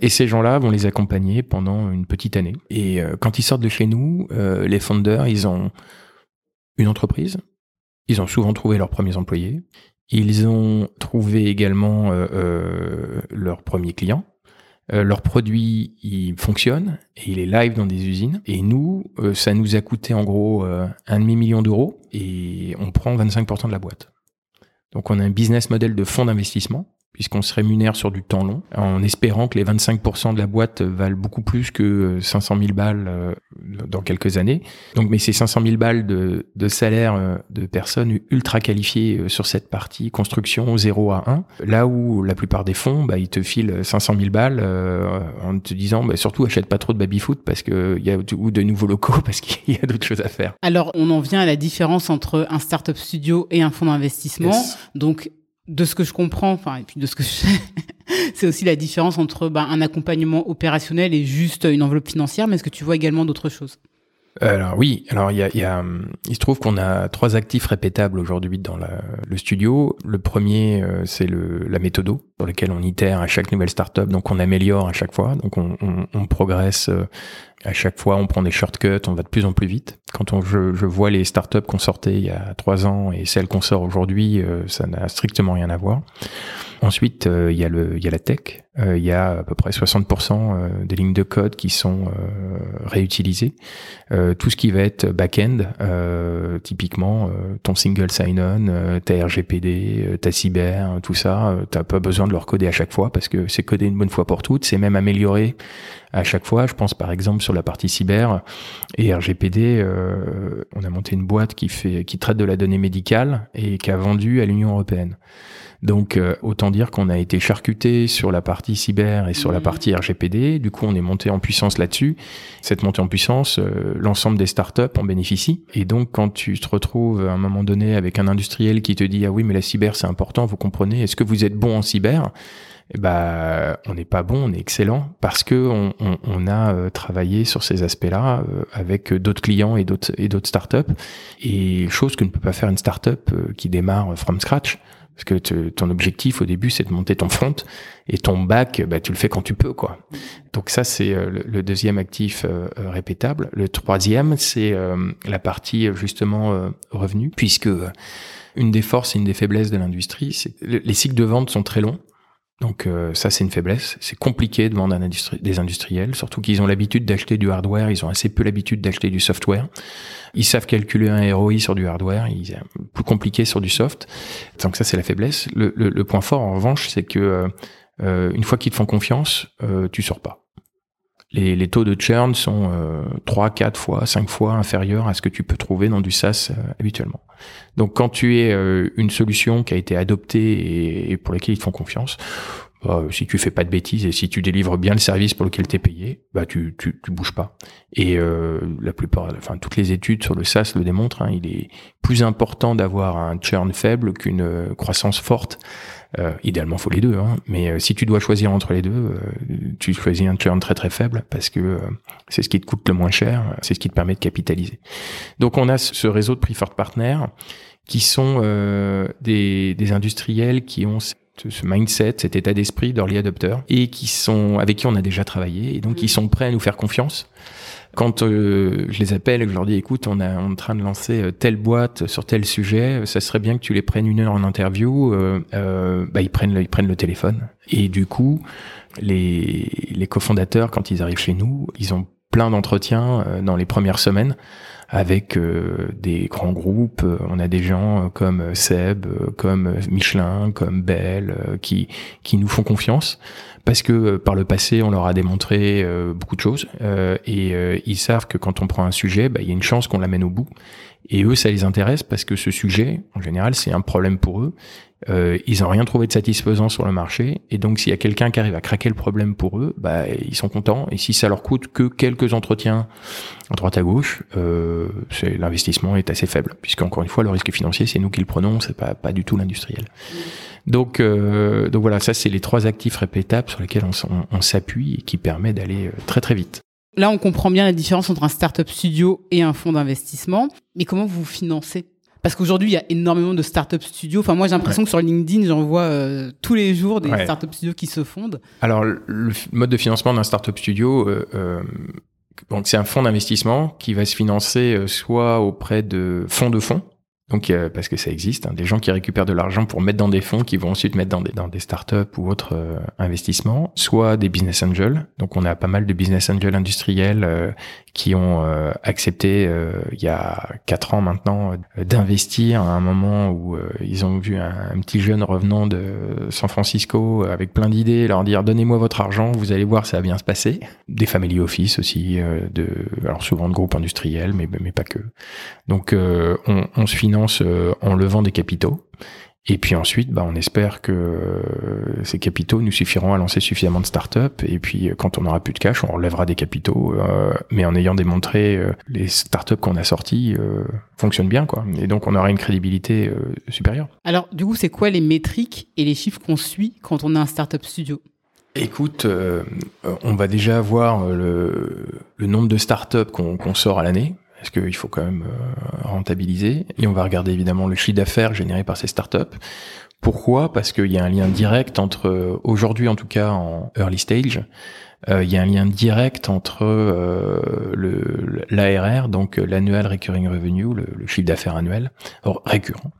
Et ces gens-là vont les accompagner pendant une petite année. Et quand ils sortent de chez nous les founders ils ont une entreprise. Ils ont souvent trouvé leurs premiers employés. Ils ont trouvé également leurs premiers clients euh, leur produit, il fonctionne et il est live dans des usines. Et nous, euh, ça nous a coûté en gros euh, un demi million d'euros et on prend 25% de la boîte. Donc on a un business model de fonds d'investissement puisqu'on se rémunère sur du temps long, en espérant que les 25% de la boîte valent beaucoup plus que 500 000 balles euh, dans quelques années. Donc, mais ces 500 000 balles de, de salaire euh, de personnes ultra qualifiées euh, sur cette partie construction 0 à 1, là où la plupart des fonds, bah, ils te filent 500 000 balles en te disant, bah, surtout achète pas trop de baby-foot parce qu'il y a ou de nouveaux locaux parce qu'il y a d'autres choses à faire. Alors, on en vient à la différence entre un startup studio et un fonds d'investissement. Donc, de ce que je comprends, enfin, et puis de ce que je sais, c'est aussi la différence entre bah, un accompagnement opérationnel et juste une enveloppe financière. Mais est-ce que tu vois également d'autres choses? Alors oui, alors il y a, y a, il se trouve qu'on a trois actifs répétables aujourd'hui dans le studio. Le premier, euh, c'est le la méthodo, sur lequel on itère à chaque nouvelle startup, donc on améliore à chaque fois, donc on, on, on progresse euh, à chaque fois, on prend des shortcuts, on va de plus en plus vite. Quand on, je, je vois les startups qu'on sortait il y a trois ans et celles qu'on sort aujourd'hui, euh, ça n'a strictement rien à voir. Ensuite, euh, il y a le, il y a la tech. Euh, il y a à peu près 60% des lignes de code qui sont réutilisées. tout ce qui va être back-end, typiquement ton single sign-on, ta RGPD, ta cyber, tout ça, t'as pas besoin de le recoder à chaque fois parce que c'est codé une bonne fois pour toutes. C'est même amélioré à chaque fois. Je pense par exemple sur la partie cyber et RGPD, euh, on a monté une boîte qui fait, qui traite de la donnée médicale et qui a vendu à l'Union européenne. Donc euh, autant dire qu'on a été charcuté sur la partie cyber et sur la mmh. partie RGPD. Du coup, on est monté en puissance là-dessus. Cette montée en puissance, euh, l'ensemble des startups en bénéficient. Et donc, quand tu te retrouves à un moment donné avec un industriel qui te dit ah oui mais la cyber c'est important, vous comprenez, est-ce que vous êtes bon en cyber? Eh ben, on n'est pas bon, on est excellent parce que on, on, on a euh, travaillé sur ces aspects-là euh, avec d'autres clients et d'autres et d'autres startups et chose que ne peut pas faire une startup euh, qui démarre from scratch parce que ton objectif au début c'est de monter ton front et ton back bah, tu le fais quand tu peux quoi. Donc ça c'est le, deuxième actif répétable. Le troisième c'est la partie justement revenu puisque une des forces et une des faiblesses de l'industrie, c'est les cycles de vente sont très longs. Donc euh, ça c'est une faiblesse. C'est compliqué de vendre un des industriels, surtout qu'ils ont l'habitude d'acheter du hardware, ils ont assez peu l'habitude d'acheter du software. Ils savent calculer un ROI sur du hardware, ils plus compliqué sur du soft. Donc ça c'est la faiblesse. Le, le, le, point fort en revanche c'est que euh, euh une fois qu'ils te font confiance, euh, tu sors pas. Les, les taux de churn sont euh, 3, 4 fois, 5 fois inférieurs à ce que tu peux trouver dans du SaaS euh, habituellement. Donc quand tu es euh, une solution qui a été adoptée et, et pour laquelle ils te font confiance, bah, si tu fais pas de bêtises et si tu délivres bien le service pour lequel tu es payé, bah tu, tu, tu bouges pas. Et euh, la plupart, enfin toutes les études sur le SaaS le démontrent. Hein, il est plus important d'avoir un churn faible qu'une euh, croissance forte. Euh, idéalement, faut les deux. Hein, mais euh, si tu dois choisir entre les deux, euh, tu choisis un churn très très faible parce que euh, c'est ce qui te coûte le moins cher, c'est ce qui te permet de capitaliser. Donc on a ce réseau de preferred partners qui sont des, des industriels qui ont ce mindset, cet état d'esprit d'early adopter et qui sont avec qui on a déjà travaillé et donc qui sont prêts à nous faire confiance. Quand euh, je les appelle et que je leur dis écoute, on, est en train de lancer euh, telle boîte sur tel sujet, ça serait bien que tu les prennes une heure en interview, euh, euh, bah, ils prennent le, ils prennent le téléphone. Et du coup les les cofondateurs quand ils arrivent chez nous, ils ont plein d'entretiens dans les premières semaines avec euh, des grands groupes. On a des gens comme Seb, comme Michelin, comme Bell, qui qui nous font confiance parce que par le passé, on leur a démontré beaucoup de choses et ils savent que quand on prend un sujet, bah, il y a une chance qu'on l'amène au bout. Et eux, ça les intéresse parce que ce sujet, en général, c'est un problème pour eux. Euh, ils n'ont rien trouvé de satisfaisant sur le marché, et donc s'il y a quelqu'un qui arrive à craquer le problème pour eux, bah ils sont contents. Et si ça leur coûte que quelques entretiens à droite à gauche, euh, l'investissement est assez faible, puisque encore une fois le risque financier c'est nous qui le prenons, c'est pas pas du tout l'industriel. Donc euh, donc voilà, ça c'est les trois actifs répétables sur lesquels on, s'appuie et qui permet d'aller très très vite. Là, on comprend bien la différence entre un startup studio et un fonds d'investissement. Mais comment vous financez? Parce qu'aujourd'hui, il y a énormément de startup studios. Enfin, moi, j'ai l'impression ouais. que sur LinkedIn, j'en vois euh, tous les jours des ouais. startup studios qui se fondent. Alors, le mode de financement d'un startup studio, euh, euh, donc c'est un fonds d'investissement qui va se financer euh, soit auprès de fonds de fonds, donc euh, parce que ça existe, hein, des gens qui récupèrent de l'argent pour mettre dans des fonds, qui vont ensuite mettre dans des, dans des startups ou autres investissements, soit des business angels. Donc on a pas mal de business angels industriels qui ont euh, accepté euh, il y a quatre ans maintenant d'investir à un moment où ils ont vu un, petit jeune revenant de San Francisco avec plein d'idées, leur dire donnez-moi votre argent, vous allez voir ça va bien se passer. Des family office aussi, de alors souvent de groupes industriels, mais mais pas que. Donc on, on se finance euh, en levant des capitaux. Et puis ensuite, bah, on espère que euh, ces capitaux nous suffiront à lancer suffisamment de startups. Et puis, quand on aura plus de cash, on relèvera des capitaux, euh, mais en ayant démontré euh, les startups qu'on a sorties euh, fonctionnent bien, quoi. Et donc, on aura une crédibilité supérieure. Alors, du coup, c'est quoi les métriques et les chiffres qu'on suit quand on a un startup studio? Écoute, euh, on va déjà avoir le, le nombre de startups qu'on qu sort à l'année parce qu'il faut quand même euh, rentabiliser? Et on va regarder évidemment le chiffre d'affaires généré par ces startups. Pourquoi? Parce qu'il y a un lien direct entre, aujourd'hui en tout cas en early stage, euh, il y a un lien direct entre euh, l'ARR, donc l'annual recurring revenue, le, le chiffre d'affaires annuel récurrent,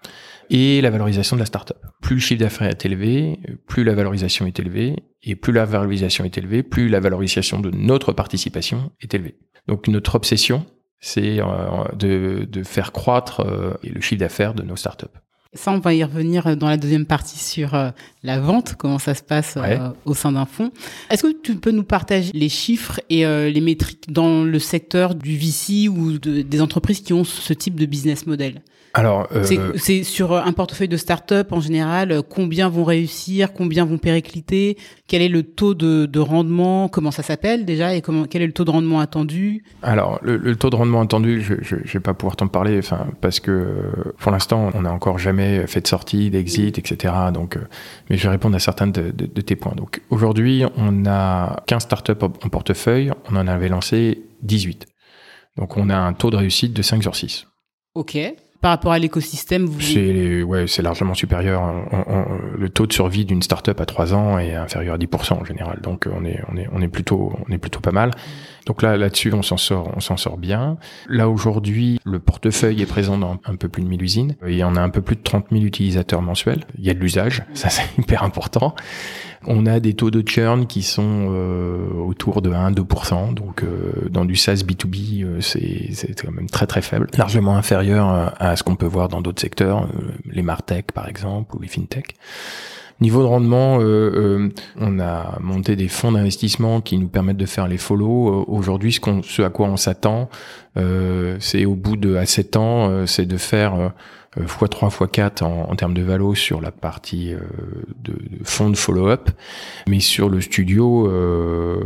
et la valorisation de la startup. Plus le chiffre d'affaires est élevé, plus la valorisation est élevée, et plus la valorisation est élevée, plus la valorisation de notre participation est élevée. Donc notre obsession, c'est euh, de, de, faire croître euh, le chiffre d'affaires de nos startups. Ça, on va y revenir dans la deuxième partie sur euh, la vente, comment ça se passe ouais. au sein d'un fonds. Est-ce que tu peux nous partager les chiffres et les métriques dans le secteur du VC ou de, des entreprises qui ont ce type de business model? Alors, euh... c'est sur un portefeuille de start-up en général, combien vont réussir, combien vont péricliter, quel est le taux de, de rendement, comment ça s'appelle déjà, et comment, quel est le taux de rendement attendu? Alors, le, le, taux de rendement attendu, je, je, je vais pas pouvoir t'en parler, enfin, parce que pour l'instant, on n'a encore jamais fait de sortie, d'exit, etc. Donc, mais je vais répondre à certains de, de, de tes points. Donc, aujourd'hui, on a 15 startups en portefeuille, on en avait lancé 18. Donc, on a un taux de réussite de 5 sur 6. Ok par rapport à l'écosystème vous... C'est ouais, c'est largement supérieur. On, on, le taux de survie d'une startup à 3 ans est inférieur à 10% en général. Donc on est on est on est plutôt on est plutôt pas mal. Donc là là-dessus on s'en sort on s'en sort bien. Là aujourd'hui, le portefeuille est présent dans un peu plus de 1000 usines. Il y en a un peu plus de 30 000 utilisateurs mensuels. Il y a de l'usage, ça c'est hyper important. On a des taux de churn qui sont euh, autour de 1-2%, donc euh, dans du SaaS B2B, euh, c'est quand même très très faible, largement inférieur à ce qu'on peut voir dans d'autres secteurs, les Martech par exemple, ou les FinTech. Niveau de rendement, euh, on a monté des fonds d'investissement qui nous permettent de faire les follow. Aujourd'hui, ce, qu'on, ce à quoi on s'attend, c'est au bout de à 7 ans, c'est de faire x3, x4 en, en, termes de valo sur la partie euh, de, de fonds de follow-up. Mais sur le studio, euh,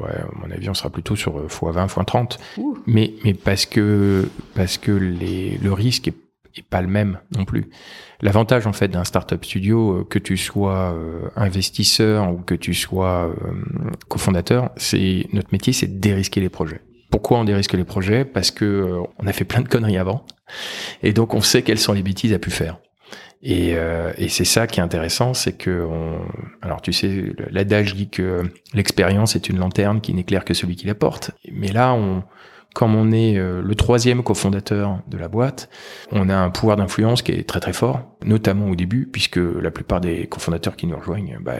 ouais, à mon avis, on sera plutôt sur x20, x30. Mais, mais parce que, parce que les, le risque est, est pas le même non plus. L'avantage en fait d'un startup studio, euh, que tu sois euh, investisseur ou que tu sois euh, cofondateur, c'est notre métier, c'est de dérisquer les projets. Pourquoi on dérisque les projets? Parce que euh, on a fait plein de conneries avant, et donc on sait quelles sont les bêtises à pu faire. Et, euh, et c'est ça qui est intéressant, c'est que on... alors tu sais, l'adage dit que l'expérience est une lanterne qui n'éclaire que celui qui la porte. Mais là, on, comme on est euh, le troisième cofondateur de la boîte, on a un pouvoir d'influence qui est très très fort, notamment au début, puisque la plupart des cofondateurs qui nous rejoignent, bah,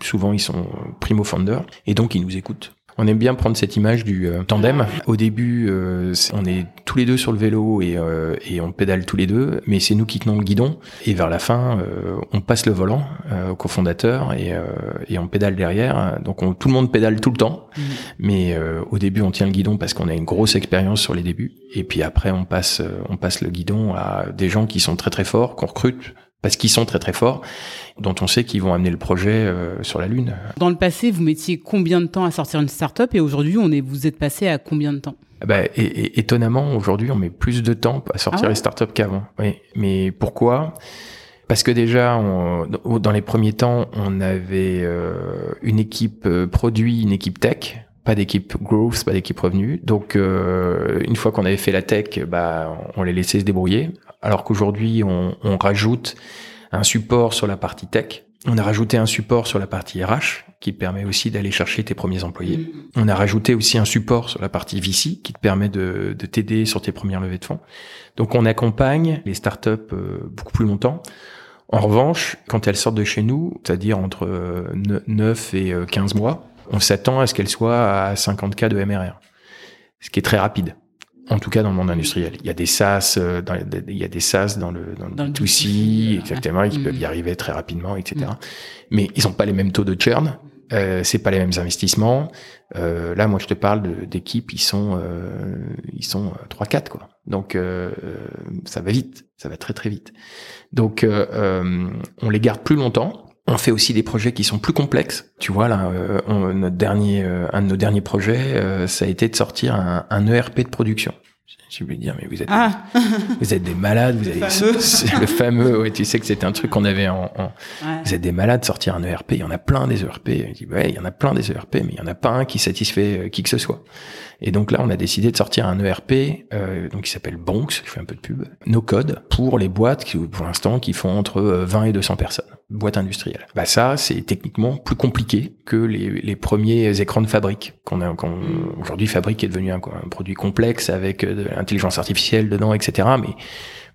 souvent ils sont primo founders et donc ils nous écoutent. On aime bien prendre cette image du euh, tandem. Au début, euh, on est tous les deux sur le vélo et, euh, et on pédale tous les deux, mais c'est nous qui tenons le guidon. Et vers la fin, on passe le volant au cofondateur et, et on pédale derrière. Donc on, tout le monde pédale tout le temps, mmh. mais au début on tient le guidon parce qu'on a une grosse expérience sur les débuts. Et puis après on passe, on passe le guidon à des gens qui sont très très forts, qu'on recrute parce qu'ils sont très très forts, dont on sait qu'ils vont amener le projet euh, sur la Lune. Dans le passé, vous mettiez combien de temps à sortir une start-up et aujourd'hui, on est, vous êtes passé à combien de temps? Bah, et, et, étonnamment, aujourd'hui, on met plus de temps à sortir ah les startups qu'avant. Oui. Mais pourquoi? Parce que déjà, on, dans les premiers temps, on avait euh, une équipe euh, produit, une équipe tech pas d'équipe growth, pas d'équipe revenu. Donc euh, une fois qu'on avait fait la tech, bah on les laissait se débrouiller. Alors qu'aujourd'hui on, rajoute un support sur la partie tech. On a rajouté un support sur la partie RH qui permet aussi d'aller chercher tes premiers employés. On a rajouté aussi un support sur la partie VC qui te permet de, de t'aider sur tes premières levées de fonds. Donc on accompagne les startups euh, beaucoup plus longtemps. En revanche, quand elles sortent de chez nous, c'est-à-dire entre 9 euh, et 15 mois, on s'attend à ce qu'elle soit à 50 cas de MRR, ce qui est très rapide. En tout cas, dans le monde industriel, il y a des SaaS, euh, dans, il y a des SaaS dans le dans, dans le 2C, exactement, qui peuvent y mm. arriver très rapidement, etc. Mm. Mais ils n'ont pas les mêmes taux de churn, euh, c'est pas les mêmes investissements. Euh, là, moi, je te parle d'équipes, ils sont euh, ils sont 3-4 euh, quoi. Donc euh, ça va vite, ça va très très vite. Donc on les garde plus longtemps on fait aussi des projets qui sont plus complexes. Tu vois là, euh, notre dernier, euh, un de nos derniers projets, euh, ça a été de sortir un, un ERP de production. Je vais dire, mais vous êtes, ah. vous êtes des malades, vous avez le fameux, ouais, tu sais que c'était un truc qu'on avait en, en vous êtes des malades, sortir un ERP, il y en a plein des ERP. ouais, il y en a plein des ERP, mais il y en a pas un qui satisfait qui que ce soit. Et donc là, on a décidé de sortir un ERP, euh, donc qui s'appelle Bonks, je fais un peu de pub, no code pour les boîtes qui, pour l'instant, qui font entre 20 et 200 personnes boîte industrielle. Bah ça, c'est techniquement plus compliqué que les, les premiers écrans de fabrique qu'on a. Qu mm. Aujourd'hui, fabrique est devenu un, un produit complexe avec euh, de l'intelligence artificielle dedans, etc. Mais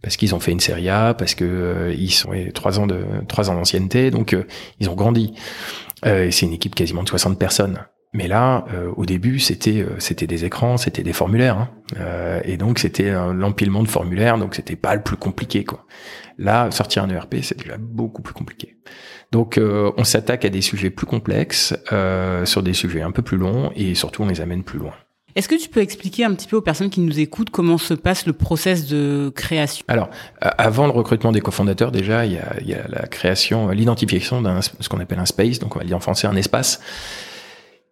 parce qu'ils ont fait une série A, parce que euh, ils sont trois ans de trois ans d'ancienneté, donc euh, ils ont grandi. Euh, c'est une équipe quasiment de 60 personnes. Mais là, au début, c'était c'était des écrans, c'était des formulaires, hein. et donc c'était l'empilement de formulaires, donc c'était pas le plus compliqué quoi. Là, sortir un ERP, c'est déjà beaucoup plus compliqué. Donc, euh, on s'attaque à des sujets plus complexes, euh, sur des sujets un peu plus longs, et surtout, on les amène plus loin. Est-ce que tu peux expliquer un petit peu aux personnes qui nous écoutent comment se passe le process de création? Alors, avant le recrutement des cofondateurs, déjà, il y a, la création, l'identification d'un ce qu'on appelle un space, donc on va dire en français un espace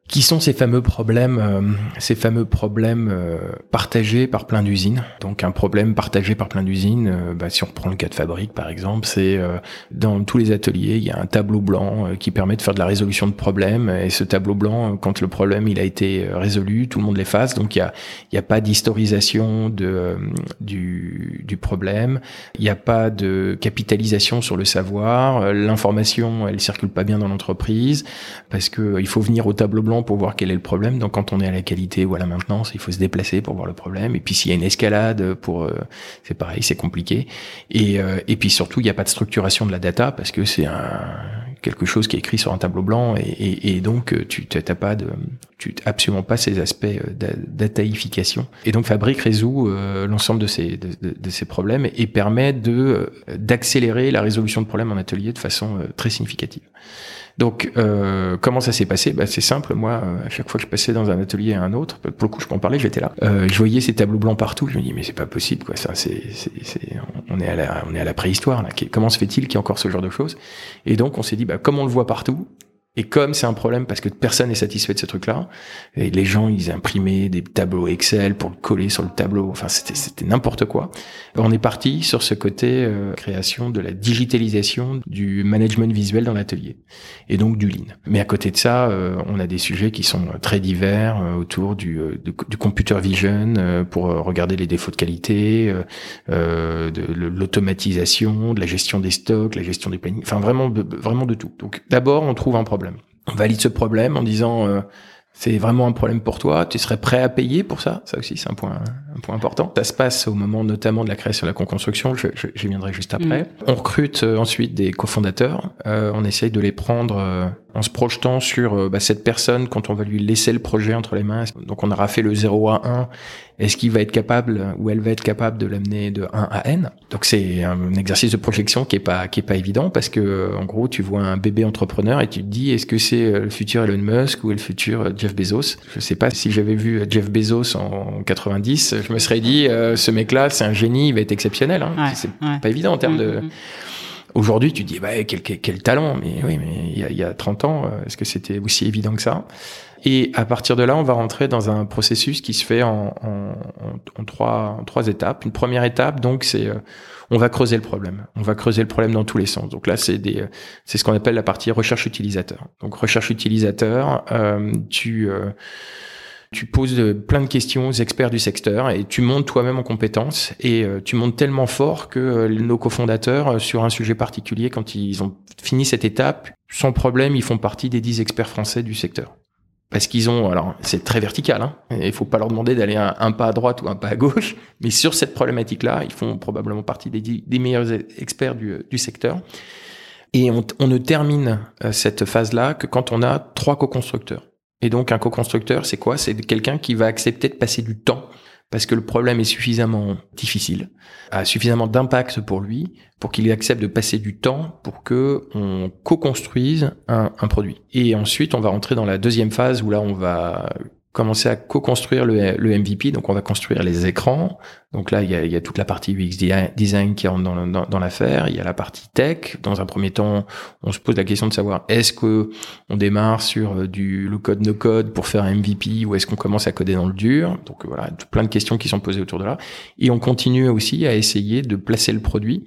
qui sont ces fameux problèmes, euh, ces fameux problèmes euh, partagés par plein d'usines? Donc un problème partagé par plein d'usines, euh, bah, si on reprend le cas de fabrique par exemple, c'est dans tous les ateliers, il y a un tableau blanc qui permet de faire de la résolution de problèmes. Et ce tableau blanc, quand le problème il a été résolu, tout le monde l'efface. Donc il y a, a pas d'historisation de du, du problème, il n'y a pas de capitalisation sur le savoir. L'information, elle circule pas bien dans l'entreprise parce que il faut venir au tableau blanc pour voir quel est le problème. Donc quand on est à la qualité ou à la maintenance, il faut se déplacer pour voir le problème. Et puis s'il y a une escalade, pour euh, c'est pareil, c'est compliqué. Et, euh, et puis surtout, il n'y a pas de structuration de la data parce que c'est un quelque chose qui est écrit sur un tableau blanc et, donc tu t'as pas de, tu absolument pas ces aspects d'ataïfication. Et donc Fabric résout l'ensemble de ces de, ces problèmes et permet de d'accélérer la résolution de problèmes en atelier de façon très significative. Donc, euh, comment ça s'est passé? Bah, C'est simple. Moi, euh, à chaque fois que je passais dans un atelier à un autre, pour le coup, je peux en parler, j'étais là. Euh, je voyais ces tableaux blancs partout. Je me dis, mais c'est pas possible, quoi. Ça, c'est, on est à la, on est à la préhistoire. Là. Comment se fait-il qu'il y ait encore ce genre de choses? Et donc, on s'est dit, bah, comme on le voit partout, et comme c'est un problème parce que personne n'est satisfait de ce truc-là, et les gens ils imprimaient des tableaux Excel pour le coller sur le tableau, enfin c'était c'était n'importe quoi. On est parti sur ce côté euh, création de la digitalisation du management visuel dans l'atelier et donc du lean. Mais à côté de ça, euh, on a des sujets qui sont très divers euh, autour du, du computer vision pour regarder les défauts de qualité, de l'automatisation, de la gestion des stocks, la gestion des plannings, enfin vraiment vraiment de tout. Donc d'abord on trouve un problème on valide ce problème en disant euh, c'est vraiment un problème pour toi, tu serais prêt à payer pour ça? Ça aussi, c'est un point, un point important. Ça se passe au moment notamment de la création de la co-construction, je, je, viendrai juste après. Mm. On recrute euh, ensuite des cofondateurs, euh, on essaye de les prendre euh, en se projetant sur bah, cette personne quand on va lui laisser le projet entre les mains. Donc on aura fait le 0 à 1, est-ce qu'il va être capable ou elle va être capable de l'amener de 1 à n? Donc c'est un exercice de projection qui est pas qui est pas évident parce que en gros tu vois un bébé entrepreneur et tu te dis est-ce que c'est le futur Elon Musk ou le futur Jeff Bezos? Je sais pas si j'avais vu Jeff Bezos en 90, je me serais dit, euh, ce mec-là, c'est un génie, il va être exceptionnel. Hein. c'est pas évident en termes de. Mm, mm, mm. Aujourd'hui, tu dis, bah, quel, quel, talent, mais oui, mais il y a, il y a 30 ans, euh, est-ce que c'était aussi évident que ça? Et à partir de là, on va rentrer dans un processus qui se fait en, en, en, trois, en trois étapes. Une première étape, donc, c'est euh, on va creuser le problème. On va creuser le problème dans tous les sens. Donc là, c'est des, c'est ce qu'on appelle la partie recherche utilisateur. Donc recherche utilisateur, euh, tu euh, tu poses plein de questions aux experts du secteur et tu montes toi-même en compétences et euh, tu montes tellement fort que nos cofondateurs sur un sujet particulier quand ils ont fini cette étape sans problème ils font partie des 10 experts français du secteur parce qu'ils ont, alors c'est très vertical, hein, il faut pas leur demander d'aller un, pas à droite ou un pas à gauche, mais sur cette problématique-là, ils font probablement partie des, meilleurs experts du, secteur. Et on, ne termine euh, cette phase-là que quand on a trois co-constructeurs. Et donc un co-constructeur, c'est quoi? C'est quelqu'un qui va accepter de passer du temps parce que le problème est suffisamment difficile, a suffisamment d'impact pour lui, pour qu'il accepte de passer du temps pour que on co-construise un, un, produit. Et ensuite, on va rentrer dans la deuxième phase où là, on va commencer à co-construire le, le, MVP. Donc, on va construire les écrans. Donc là, il y a, toute la partie UX design qui rentre dans, l'affaire. Il y a la partie tech. Dans un premier temps, on se pose la question de savoir est-ce que on démarre sur euh, du low code no code pour faire un MVP ou est-ce qu'on commence à coder dans le dur? Donc voilà, plein de questions qui sont posées autour de là. Et on continue aussi à essayer de placer le produit,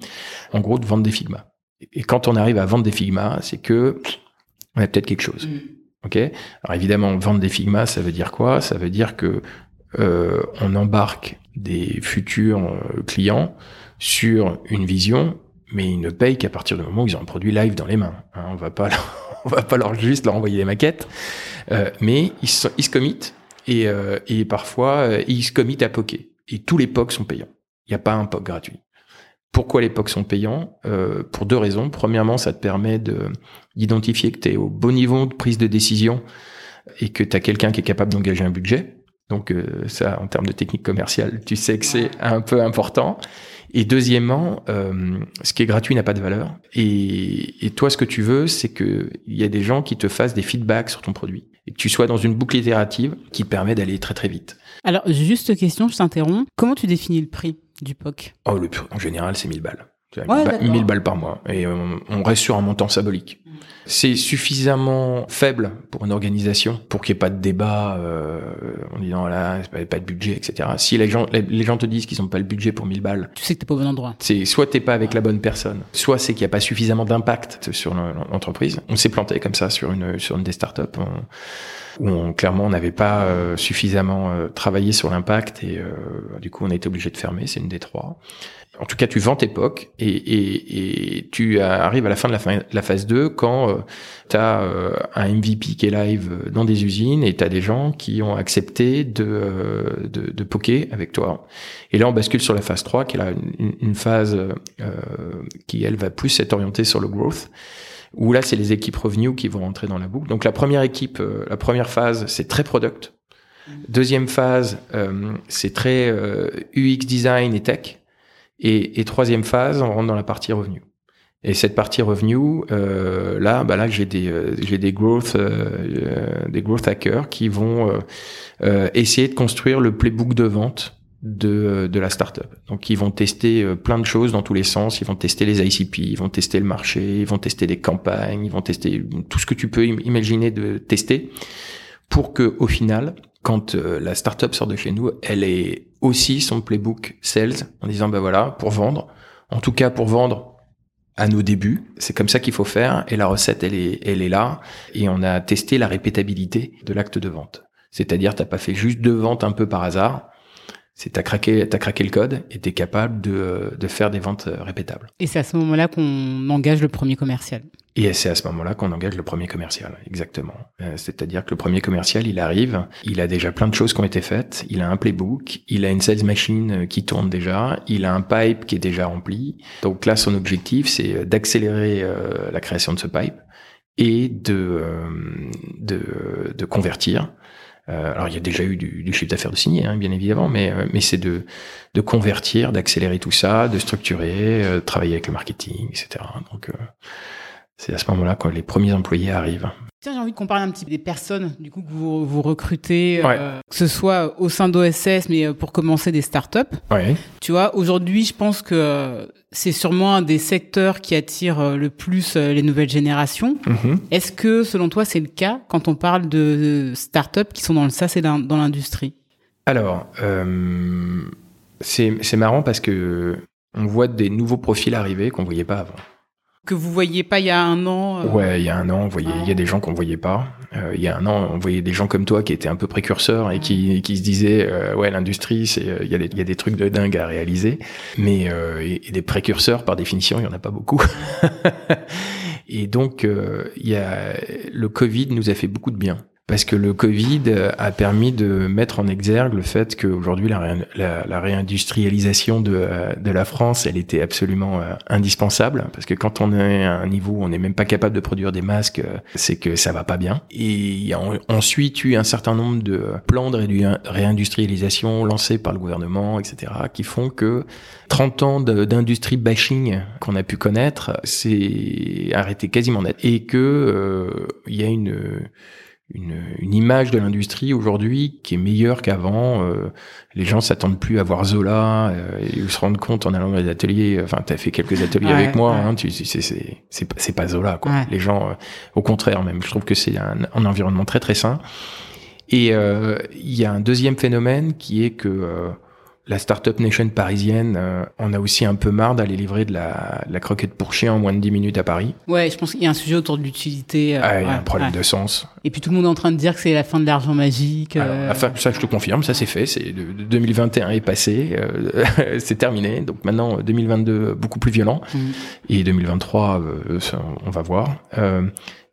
en gros, de vendre des Figma. Et quand on arrive à vendre des Figma, c'est que on a peut-être quelque chose. Mm. Alors évidemment, vendre des Figma, ça veut dire quoi? Ça veut dire que euh, on embarque des futurs euh, clients sur une vision, mais ils ne payent qu'à partir du moment où ils ont un produit live dans les mains. Hein, on va pas, on va pas leur juste leur envoyer des maquettes, euh, mais ils ils se committent et, parfois ils se committent à poker. Et tous les POC sont payants. Il n'y a pas un POC gratuit. Pourquoi les POC sont payants euh, Pour deux raisons. Premièrement, ça te permet de d'identifier que tu es au bon niveau de prise de décision et que tu as quelqu'un qui est capable d'engager un budget. Donc euh, ça, en termes de technique commerciale, tu sais que c'est un peu important. Et deuxièmement, euh, ce qui est gratuit n'a pas de valeur. Et, et toi, ce que tu veux, c'est que il y a des gens qui te fassent des feedbacks sur ton produit et que tu sois dans une boucle itérative qui te permet d'aller très très vite. Alors, juste question, je t'interromps. Comment tu définis le prix? Du POC Oh, le en général, c'est 1000 balles. 1000 balles par mois. Et euh, on reste sur un montant symbolique. Mm. C'est suffisamment faible pour une organisation pour qu'il n'y ait pas de débat euh, en disant voilà, pas, pas de budget, etc. Si les gens, les, gens te disent qu'ils n'ont pas le budget pour 1000 balles, tu sais que t'es pas au bon endroit. C'est soit t'es pas avec la bonne personne, soit c'est qu'il n'y a pas suffisamment d'impact sur l'entreprise. On s'est planté comme ça sur une sur une des startups. où on, clairement on n'avait pas euh, suffisamment euh, travaillé sur l'impact et euh, du coup on a été obligé de fermer. C'est une des trois en tout cas, tu vends tes POC et, et, et, tu arrives à la fin de la, la phase 2 quand euh, tu as euh, un MVP qui est live dans des usines et tu as des gens qui ont accepté de, euh, de, de, poker avec toi. Et là, on bascule sur la phase 3 qui est là une, une phase qui, elle, va plus être orientée sur le growth. où là, c'est les équipes revenus qui vont rentrer dans la boucle. Donc la première équipe, euh, la première phase, c'est très product. Deuxième phase, euh, c'est très euh, UX design et tech. Et, et, troisième phase, on rentre dans la partie revenu. Et cette partie revenu, euh, là, bah là, j'ai des j'ai des growth des growth hackers qui vont essayer de construire le playbook de vente de, de la startup. Donc ils vont tester plein de choses dans tous les sens, ils vont tester les ICP, ils vont tester le marché, ils vont tester les campagnes, ils vont tester tout ce que tu peux imaginer de tester pour que au final, quand euh, la startup sort de chez nous, elle est aussi son playbook sales en disant ben voilà, pour vendre, en tout cas pour vendre à nos débuts, c'est comme ça qu'il faut faire. Et la recette elle est elle est là. Et on a testé la répétabilité de l'acte de vente. C'est-à-dire t'as pas fait juste deux ventes un peu par hasard, c'est t'as craqué, t'as craqué le code et t'es capable de, de faire des ventes euh, répétables. Et c'est à ce moment-là qu'on engage le premier commercial. Et c'est à ce moment-là qu'on engage le premier commercial, exactement. Euh, c'est-à-dire que le premier commercial, il arrive, il a déjà plein de choses qui ont été faites, il a un playbook, il a une sales machine euh, qui tourne déjà, il a un pipe qui est déjà rempli. Donc là, son objectif, c'est d'accélérer la création de ce pipe et de, de, de convertir euh, alors il y a déjà eu du, du chiffre d'affaires de signer, hein, bien évidemment, mais, euh, mais c'est de, de convertir, d'accélérer tout ça, de structurer, euh, travailler avec le marketing, etc. Donc c'est à ce moment-là que les premiers employés arrivent. Tiens, j'ai envie qu'on parle un petit peu des personnes du coup que vous, vous recrutez, euh, que ce soit au sein d'OSS, mais euh, pour commencer des startups. Ouais. Tu vois, aujourd'hui, je pense que c'est sûrement un des secteurs qui attire euh, le plus les nouvelles générations. Mm-hmm. Est-ce que, selon toi, c'est le cas quand on parle de startups qui sont dans le SaaS et dans l'industrie? Alors, euh, c'est marrant parce que on voit des nouveaux profils arriver qu'on voyait pas avant que vous voyiez pas il y a un an euh... Ouais, il y a un an, on voyait, il y a des gens qu'on voyait pas. Euh, il y a un an, on voyait des gens comme toi qui étaient un peu précurseurs et qui, qui se disaient, euh, ouais, l'industrie, c'est, euh, il y, a des, y a des trucs de dingue à réaliser, mais euh, et, des précurseurs, par définition, il y en a pas beaucoup. et donc, il y a le Covid nous a fait beaucoup de bien parce que le Covid a permis de mettre en exergue le fait qu'aujourd'hui la, la, réindustrialisation de, de, la France, elle était absolument euh, indispensable, parce que quand on est à un niveau où on n'est même pas capable de produire des masques, euh, c'est que ça va pas bien. Et il y a eu un certain nombre de plans de réindustrialisation lancés par le gouvernement, etc., qui font que 30 ans d'industrie bashing qu'on a pu connaître, c'est arrêté quasiment net. Et que euh, il y a une une, une, image de l'industrie aujourd'hui qui est meilleure qu'avant. Euh, les gens s'attendent plus à voir Zola euh, et ils se rendent compte en allant dans les ateliers. Enfin, tu as fait quelques ateliers avec moi. Hein, tu, c'est c'est c'est pas Zola quoi. Les gens, euh, au contraire même, je trouve que c'est un, un, environnement très très sain. Et il y a un deuxième phénomène qui est que la startup nation parisienne, euh, on a aussi un peu marre d'aller livrer de la, la, croquette pour chien en moins de 10 minutes à Paris. Ouais, je pense qu'il y a un sujet autour de l'utilité. Euh, ah, il y a un problème de sens. Et puis tout le monde est en train de dire que c'est la fin de l'argent magique. Euh... ça, je te confirme, ça c'est fait. C'est 2021 est passé, euh, c'est terminé. Donc maintenant 2022 beaucoup plus violent mm. et 2023 ça, on va voir.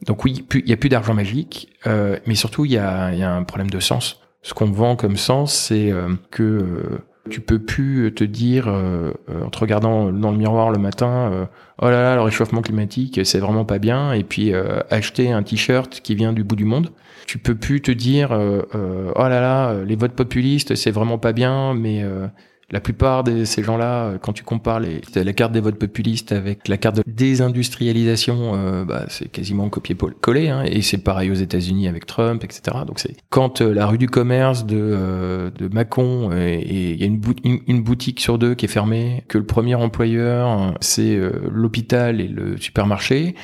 donc oui, il y a plus d'argent magique, mais surtout il y a, y a un problème de sens. Ce qu'on vend comme sens, c'est que tu peux plus te dire, euh, en te regardant dans le miroir le matin, euh, oh là là, le réchauffement climatique, c'est vraiment pas bien, et puis euh, acheter un t-shirt qui vient du bout du monde. Tu peux plus te dire, oh là là, les votes populistes, c'est vraiment pas bien, mais la plupart de ces gens-là, euh, quand tu compares la carte des votes populistes avec la carte de désindustrialisation, euh, bah, c'est quasiment copier-coller. Hein, et c'est pareil aux États-Unis avec Trump, etc. Donc c'est quand euh, la rue du commerce de, euh, de Macon et il y a une, boutique sur deux qui est fermée, que le premier employeur c'est l'hôpital et le supermarché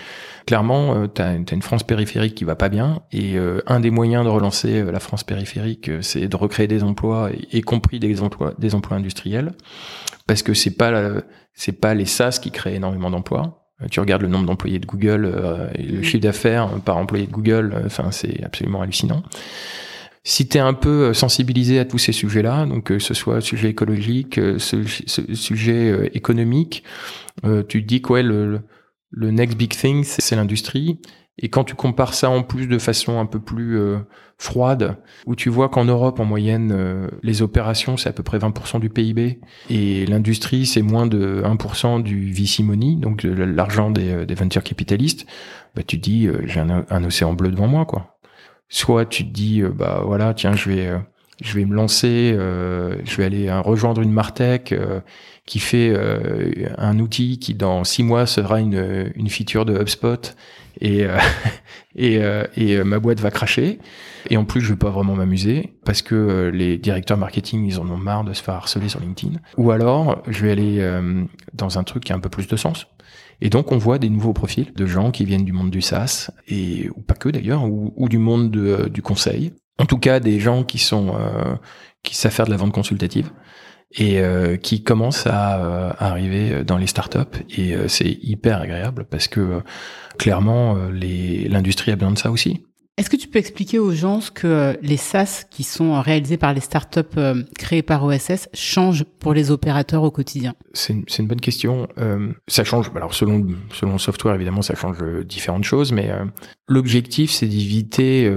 clairement, euh, tu as, une France périphérique qui va pas bien, et euh, un des moyens de relancer euh, la France périphérique, c'est de recréer des emplois, y, compris des emplois, des emplois industriels, parce que c'est pas c'est pas les SaaS qui créent énormément d'emplois. Tu regardes le nombre d'employés de Google et le chiffre d'affaires par employé de Google, enfin c'est absolument hallucinant. Si tu es un peu sensibilisé à tous ces sujets-là, donc que ce soit sujet écologique, ce, sujet économique, tu te dis quoi le, le next big thing, c'est l'industrie. Et quand tu compares ça en plus de façon un peu plus euh, froide, où tu vois qu'en Europe, en moyenne, euh, les opérations, c'est à peu près 20% du PIB, et l'industrie, c'est moins de 1% du VC money, donc l'argent des, euh, des venture capitalistes, bah, tu te dis, j'ai un, un, océan bleu devant moi, quoi. Soit tu te dis, bah voilà, tiens, je vais je vais me lancer, euh, je vais aller rejoindre une Martech euh, qui fait euh, un outil qui dans six mois sera une, une feature de HubSpot et et, et ma boîte va cracher. Et en plus, je vais pas vraiment m'amuser parce que les directeurs marketing, ils en ont marre de se faire harceler sur LinkedIn. Ou alors, je vais aller dans un truc qui a un peu plus de sens. Et donc, on voit des nouveaux profils de gens qui viennent du monde du SaaS et ou pas que d'ailleurs, ou, du monde de, du conseil, en tout cas des gens qui sont euh, qui savent faire de la vente consultative et euh, qui commencent à, euh, arriver dans les startups et c'est hyper agréable parce que clairement l'industrie a besoin de ça aussi. Est-ce que tu peux expliquer aux gens ce que les SaaS qui sont réalisés par les startups créées par OSS changent pour les opérateurs au quotidien? C'est une, une, bonne question. ça change. Alors selon selon le software évidemment ça change différentes choses, mais l'objectif c'est d'éviter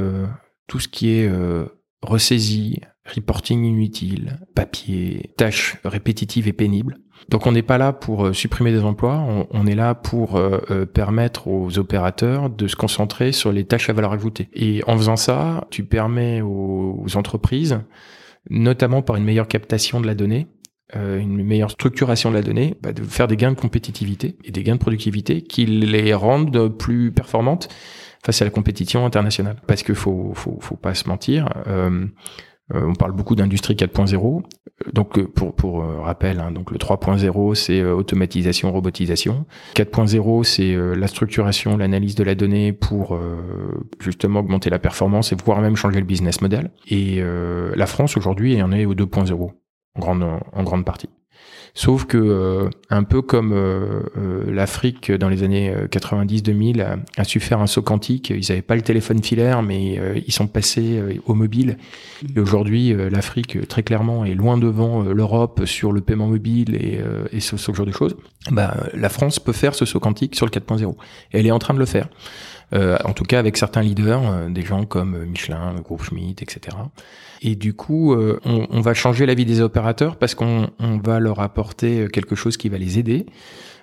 tout ce qui est euh, ressaisie, reporting inutile, papier, tâches répétitives et pénibles. Donc on n'est pas là pour euh, supprimer des emplois, on, est là pour euh, euh, permettre aux opérateurs de se concentrer sur les tâches à valeur ajoutée. Et en faisant ça, tu permets aux, entreprises, notamment par une meilleure captation de la donnée, une meilleure structuration de la donnée, bah, de faire des gains de compétitivité et des gains de productivité qui les rendent plus performantes face à la compétition internationale. Parce qu'il faut, faut, faut pas se mentir. Euh, euh on parle beaucoup d'industrie 4.0. Donc euh, pour pour euh, rappel, hein, donc le 3.0 c'est automatisation, robotisation. 4.0 c'est la structuration, l'analyse de la donnée pour justement augmenter la performance et voire même changer le business model. Et la France aujourd'hui en est au 2.0 en grande en grande partie. Sauf que euh, un peu comme euh, euh, l'Afrique dans les années 90-2000 a, su faire un saut quantique, ils n'avaient pas le téléphone filaire, mais ils sont passés au mobile. Et aujourd'hui, l'Afrique très clairement est loin devant l'Europe sur le paiement mobile et, ce, genre de choses. Bah, la France peut faire ce saut quantique sur le 4.0 et elle est en train de le faire. Euh, en tout cas avec certains leaders, euh, des gens comme Michelin, le groupe Schmidt, etc. Et du coup, euh, on, on, va changer la vie des opérateurs parce qu'on on va leur apporter quelque chose qui va les aider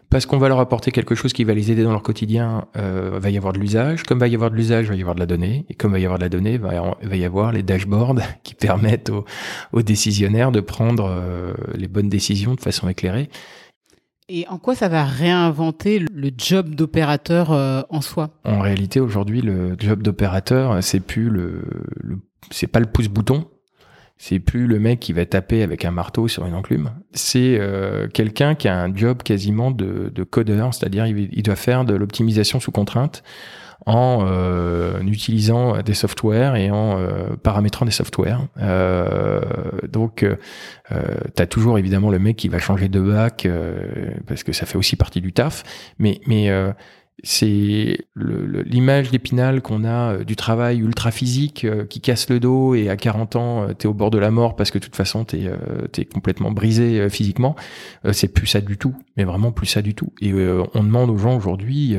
parce qu'on va leur apporter quelque chose qui va les aider dans leur quotidien, euh, va y avoir de l'usage. Comme va y avoir de l'usage, va y avoir de la donnée. Et comme va y avoir de la donnée, va, va y avoir les dashboards qui permettent aux, aux décisionnaires de prendre les bonnes décisions de façon éclairée. Et en quoi ça va réinventer le job d'opérateur euh, en soi? En réalité, aujourd'hui, le job d'opérateur, c'est plus le, c'est pas le pouce-bouton. C'est plus le mec qui va taper avec un marteau sur une enclume. C'est euh, quelqu'un qui a un job quasiment de, de codeur, c'est-à-dire il doit faire de l'optimisation sous contrainte en euh, utilisant des softwares et en euh, paramétrant des softwares. Euh, donc, tu as toujours évidemment le mec qui va changer de bac parce que ça fait aussi partie du taf. Mais, mais c'est l'image d'épinal qu'on a euh, du travail ultra physique euh, qui casse le dos et à 40 ans euh, t'es au bord de la mort parce que de toute façon t'es es complètement brisé physiquement c'est plus ça du tout mais vraiment plus ça du tout. Et on demande aux gens aujourd'hui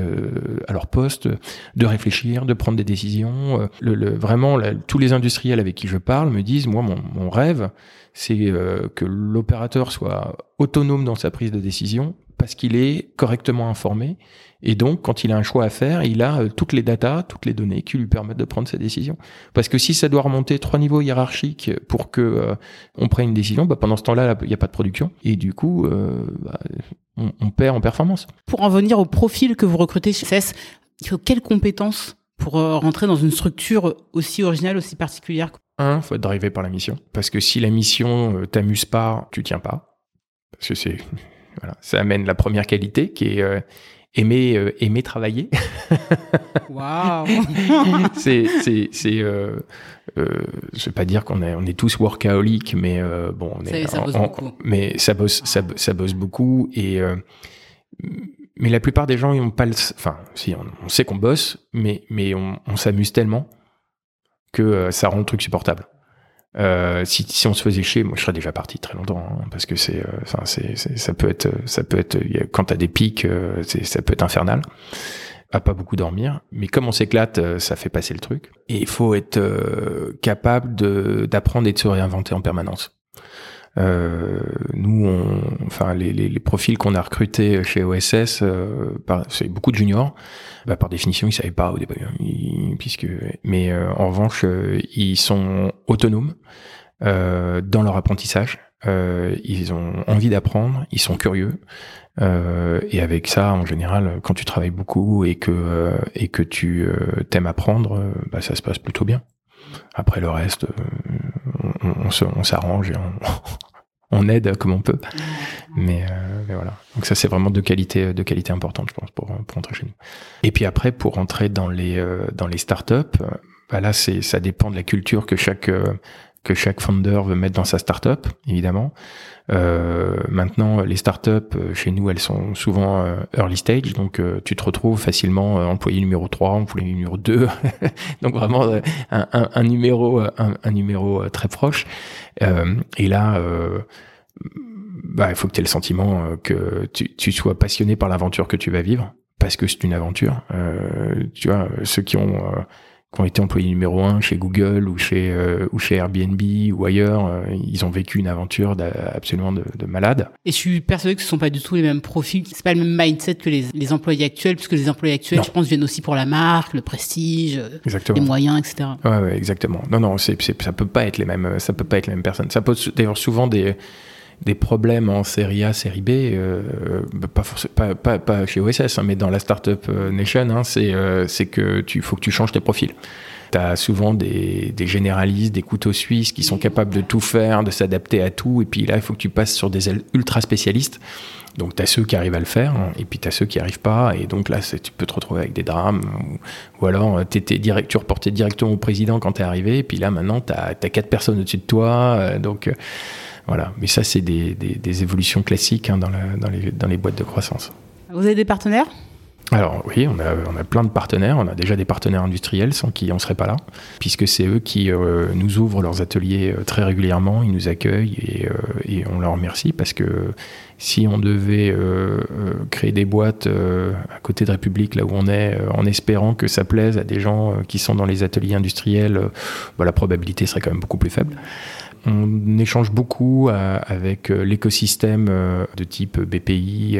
à leur poste de réfléchir de prendre des décisions le, vraiment tous les industriels avec qui je parle me disent moi mon, mon rêve c'est que l'opérateur soit autonome dans sa prise de décision parce qu'il est correctement informé et donc, quand il a un choix à faire, il a euh, toutes les datas, toutes les données qui lui permettent de prendre sa décision. Parce que si ça doit remonter trois niveaux hiérarchiques pour que euh, on prenne une décision, bah, pendant ce temps-là, il n'y a pas de production. Et du coup, euh, bah, on, perd en performance. Pour en venir au profil que vous recrutez chez CES, il faut quelles compétences pour rentrer dans une structure aussi originale, aussi particulière Un, faut être drivé par la mission. Parce que si la mission t'amuse pas, tu tiens pas. Parce que c'est voilà, ça amène la première qualité qui est aimer euh, aimer travailler. Waouh. c'est c'est c'est euh, euh, je vais pas dire qu'on est on est tous workaholic mais euh, bon on est ça, bosse beaucoup. mais ça bosse ça, ça bosse beaucoup et euh, mais la plupart des gens ils ont pas le enfin si on, on sait qu'on bosse mais mais on, on s'amuse tellement que ça rend le truc supportable. Euh, si, si on se faisait chier, moi je serais déjà parti très longtemps hein, parce que c'est, euh, c'est, ça peut être, ça peut être quand t'as des pics, euh, ça peut être infernal. à pas beaucoup dormir, mais comme on s'éclate, euh, ça fait passer le truc. Et il faut être capable de d'apprendre et de se réinventer en permanence. Euh, nous, on, enfin, les, les, les profils qu'on a recrutés chez OSS, euh, c'est beaucoup de juniors. Bah, par définition, ils savaient pas au début, hein, puisque. Mais euh, en revanche, euh, ils sont autonomes dans leur apprentissage. ils ont envie d'apprendre, ils sont curieux. et avec ça, en général, quand tu travailles beaucoup et que et que tu t'aimes apprendre, bah, ça se passe plutôt bien. Après le reste, on, on s'arrange et on, on, aide comme on peut. Mais, euh, mais, voilà. Donc ça, c'est vraiment de qualité, de qualité importante, je pense, pour, pour entrer chez nous. Et puis après, pour entrer dans les euh, dans les startups, bah là, ça dépend de la culture que chaque euh, que chaque founder veut mettre dans sa startup, évidemment. Euh, maintenant, les startups euh, chez nous, elles sont souvent euh, early stage, donc tu te retrouves facilement employé numéro 3, employé numéro 2, donc vraiment un, un, un numéro, un, un, numéro très proche. et là, bah, il faut que tu aies le sentiment que tu, tu sois passionné par l'aventure que tu vas vivre, parce que c'est une aventure. tu vois, ceux qui ont qui ont été employés numéro un chez Google ou chez euh, ou chez Airbnb ou ailleurs, euh, ils ont vécu une aventure absolument de, de, malade. Et je suis persuadé que ce sont pas du tout les mêmes profils, c'est pas le même mindset que les, les employés actuels, puisque les employés actuels, je pense, viennent aussi pour la marque, le prestige, euh, exactement. les moyens, etc. Ouais, ouais exactement. Non, non, c'est, ça peut pas être les mêmes, ça peut pas être les mêmes personnes. Ça pose d'ailleurs souvent des des problèmes en série A, série B, euh, pas, pas, pas, pas, chez OSS, hein, mais dans la startup euh, nation, hein, c'est euh, que tu faut que tu changes tes profils. Tu as souvent des, des, généralistes, des couteaux suisses qui sont capables de tout faire, de s'adapter à tout, et puis là, il faut que tu passes sur des ultra spécialistes. Donc tu as ceux qui arrivent à le faire, hein, et puis tu as ceux qui arrivent pas, et donc là, tu peux te retrouver avec des drames, ou, alors euh, étais direct, tu reportais directement au président quand tu es arrivé, et puis là, maintenant, tu as, quatre personnes au-dessus de toi, donc voilà. Mais ça, c'est des, des, des, évolutions classiques hein, dans, la, dans, les, dans les boîtes de croissance. Vous avez des partenaires? Alors oui, on a, on a, plein de partenaires. On a déjà des partenaires industriels sans qui on ne serait pas là, puisque c'est eux qui euh, nous ouvrent leurs ateliers euh, très régulièrement, ils nous accueillent et, euh, et, on leur remercie parce que si on devait créer des boîtes à côté de République, là où on est, en espérant que ça plaise à des gens qui sont dans les ateliers industriels, bah, la probabilité serait quand même beaucoup plus faible on échange beaucoup euh, avec euh, l'écosystème euh, de type BPI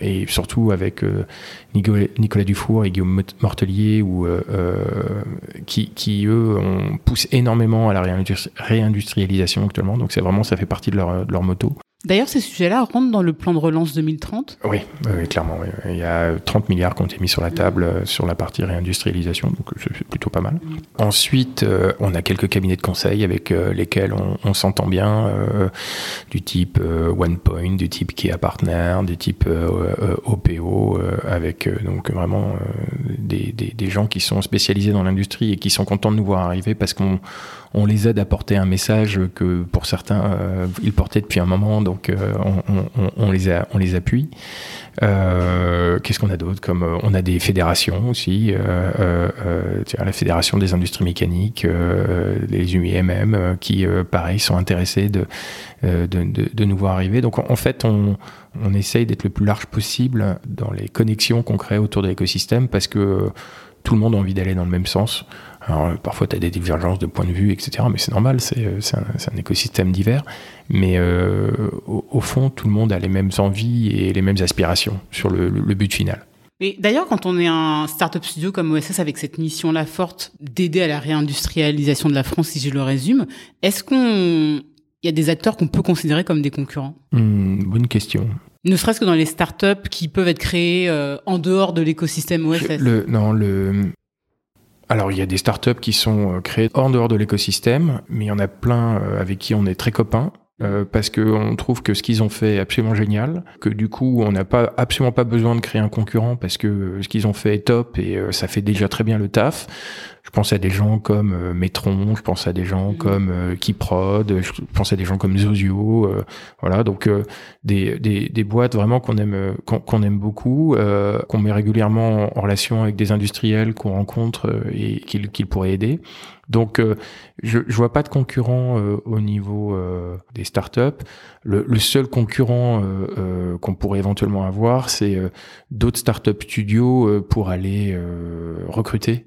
et surtout avec Nicolas Dufour et Guillaume Mortelier ou, qui, eux, on pousse énormément à la réindustrialisation actuellement. Donc c'est vraiment, ça fait partie de leur moto. D'ailleurs, ces sujets-là rentrent dans le plan de relance 2030 Oui, clairement. Il y a 30 milliards qui ont été mis sur la table euh, sur la partie réindustrialisation, donc euh, c'est plutôt pas mal. Ensuite, euh, on a quelques cabinets de conseil avec lesquels on, s'entend bien, du type OnePoint, du type Kia Partner, du type OPO, avec donc vraiment des, gens qui sont spécialisés dans l'industrie et qui sont contents de nous voir arriver parce qu'on on les aide à porter un message que pour certains ils portaient depuis un moment. Donc euh, on, les appuie. Euh, qu'est-ce qu'on a d'autre Comme euh, on a des fédérations aussi, la fédération des industries mécaniques, les UIMM, qui pareil sont intéressés de de, nous voir arriver. Donc en fait, on, on essaye d'être le plus large possible dans les connexions qu'on crée autour de l'écosystème parce que tout le monde a envie d'aller dans le même sens. Alors, parfois, tu as des divergences de point de vue, etc. Mais c'est normal, c'est un, un, écosystème divers. Mais euh, au, fond, tout le monde a les mêmes envies et les mêmes aspirations sur le, le but final. Et d'ailleurs, quand on est un startup studio comme OSS avec cette mission-là forte d'aider à la réindustrialisation de la France, si je le résume, est-ce qu'on il y a des acteurs qu'on peut considérer comme des concurrents? Hmm, Bonne question. Ne serait-ce que dans les startups qui peuvent être créées euh, en dehors de l'écosystème OSS. Le, non, le, alors il y a des startups qui sont euh, créées en dehors de l'écosystème, mais il y en a plein euh, avec qui on est très copains. Euh, parce qu'on trouve que ce qu'ils ont fait est absolument génial, que du coup on n'a pas absolument pas besoin de créer un concurrent parce que ce qu'ils ont fait est top et ça fait déjà très bien le taf. Je pense à des gens comme euh, Metron, je pense à des gens Mhm. comme euh, Keyprod, je pense à des gens comme Zozio, euh, voilà, donc euh, des, des, des boîtes vraiment qu'on aime qu'on aime beaucoup, euh, qu'on met régulièrement en relation avec des industriels qu'on rencontre et qu'ils qu'ils pourraient aider. Donc, euh, je, je vois pas de concurrent euh, au niveau euh, des startups. Le, le seul concurrent euh, euh, qu'on pourrait éventuellement avoir, c'est euh, d'autres startup studios euh, pour aller euh, recruter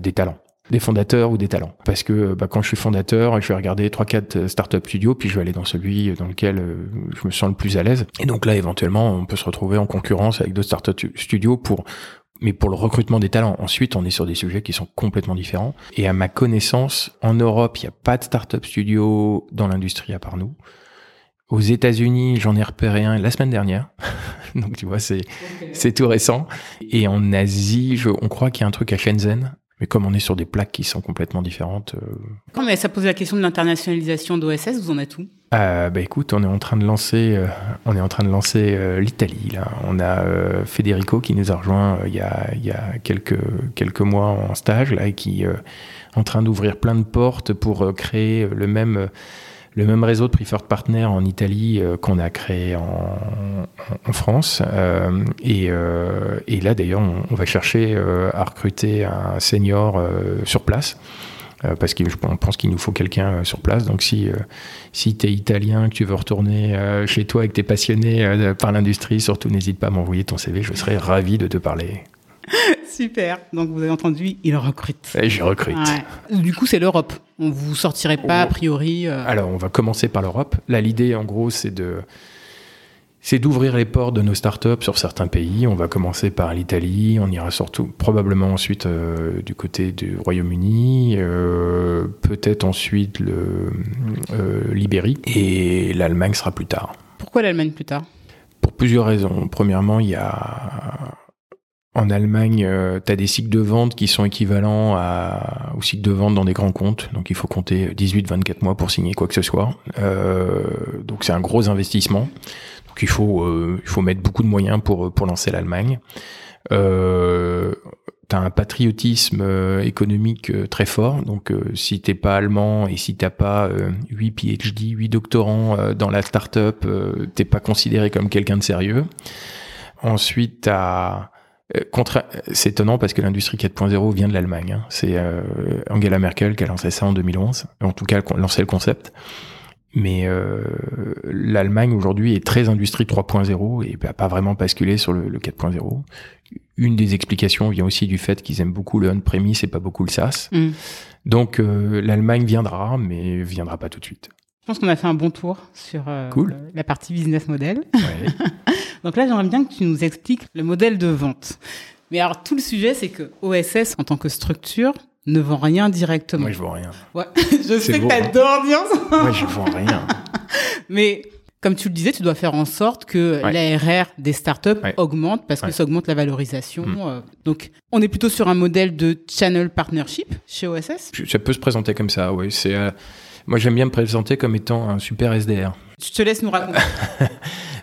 des talents des fondateurs ou des talents. Parce que bah, quand je suis fondateur, je vais regarder trois quatre startup studios, puis je vais aller dans celui dans lequel euh, je me sens le plus à l'aise. Et donc là, éventuellement, on peut se retrouver en concurrence avec d'autres startup studios pour mais pour le recrutement des talents. Ensuite, on est sur des sujets qui sont complètement différents. Et à ma connaissance, en Europe, il n'y a pas de startup studio dans l'industrie à part nous. Aux États-Unis, j'en ai repéré un la semaine dernière. Donc, tu vois, c'est, c'est tout récent. Et en Asie, je, on croit qu'il y a un truc à Shenzhen. Mais comme on est sur des plaques qui sont complètement différentes, euh, Non, mais ça pose la question de l'internationalisation d'OSS, vous en êtes où? Euh, bah écoute, on est en train de lancer, euh, on est en train de lancer euh, l'Italie. Là, on a euh, Federico qui nous a rejoint il y a il y a quelques quelques mois en stage là et qui est en train d'ouvrir plein de portes pour créer le même le même réseau de preferred partners en Italie euh, qu'on a créé en, France. Euh, et, euh, et là d'ailleurs, on, va chercher à recruter un senior sur place. Parce qu'on pense qu'il nous faut quelqu'un sur place. Donc si, si tu es italien, que tu veux retourner chez toi et que tu es passionné par l'industrie, surtout n'hésite pas à m'envoyer ton CV, je serais ravi de te parler. Super. Donc vous avez entendu, il recrute. Et je recrute. Ouais. Du coup, c'est l'Europe. On vous sortirez pas a priori. euh, Alors on va commencer par l'Europe. Là l'idée en gros c'est de c'est d'ouvrir les portes de nos startups sur certains pays. On va commencer par l'Italie, on ira surtout probablement ensuite euh, du côté du Royaume-Uni, euh, peut-être ensuite le l'Ibérie et l'Allemagne sera plus tard. Pourquoi l'Allemagne plus tard? Pour plusieurs raisons. Premièrement, il y a en Allemagne, tu as des cycles de vente qui sont équivalents à, aux cycles de vente dans des grands comptes. Donc il faut compter 18-24 mois pour signer quoi que ce soit. Euh, donc c'est un gros investissement. Donc il faut, euh, il faut mettre beaucoup de moyens pour, pour lancer l'Allemagne. Euh, T'as un patriotisme euh, économique euh, très fort, donc euh, si t'es pas allemand et si t'as pas euh, 8 PhD, 8 doctorants euh, dans la startup, euh, t'es pas considéré comme quelqu'un de sérieux. Ensuite, t'as euh, c'est étonnant parce que l'industrie 4.0 vient de l'Allemagne. hein. C'est euh, Angela Merkel qui a lancé ça en 2011, en tout cas lancé le concept. Mais euh, l'Allemagne aujourd'hui est très industrie 3.0 et n'a pas vraiment basculé sur le, le 4.0. Une des explications vient aussi du fait qu'ils aiment beaucoup le on-premise et pas beaucoup le SaaS. Hmm. Donc euh, l'Allemagne viendra, mais viendra pas tout de suite. Je pense qu'on a fait un bon tour sur euh, Cool. la partie business model. Ouais. Donc là, j'aimerais bien que tu nous expliques le modèle de vente. Mais alors, tout le sujet, c'est que OSS, en tant que structure, ne vend rien directement. Moi je vois rien. Ouais. je sais beau, que t'adores dire ça. Moi je vois rien. Mais comme tu le disais, tu dois faire en sorte que Ouais. l'ARR des startups Ouais. augmente parce que Ouais. ça augmente la valorisation. Mm. euh. Donc, on est plutôt sur un modèle de channel partnership chez OSS. Ça peut se présenter comme ça, oui. C'est euh, moi j'aime bien me présenter comme étant un super SDR. Je te laisse nous raconter.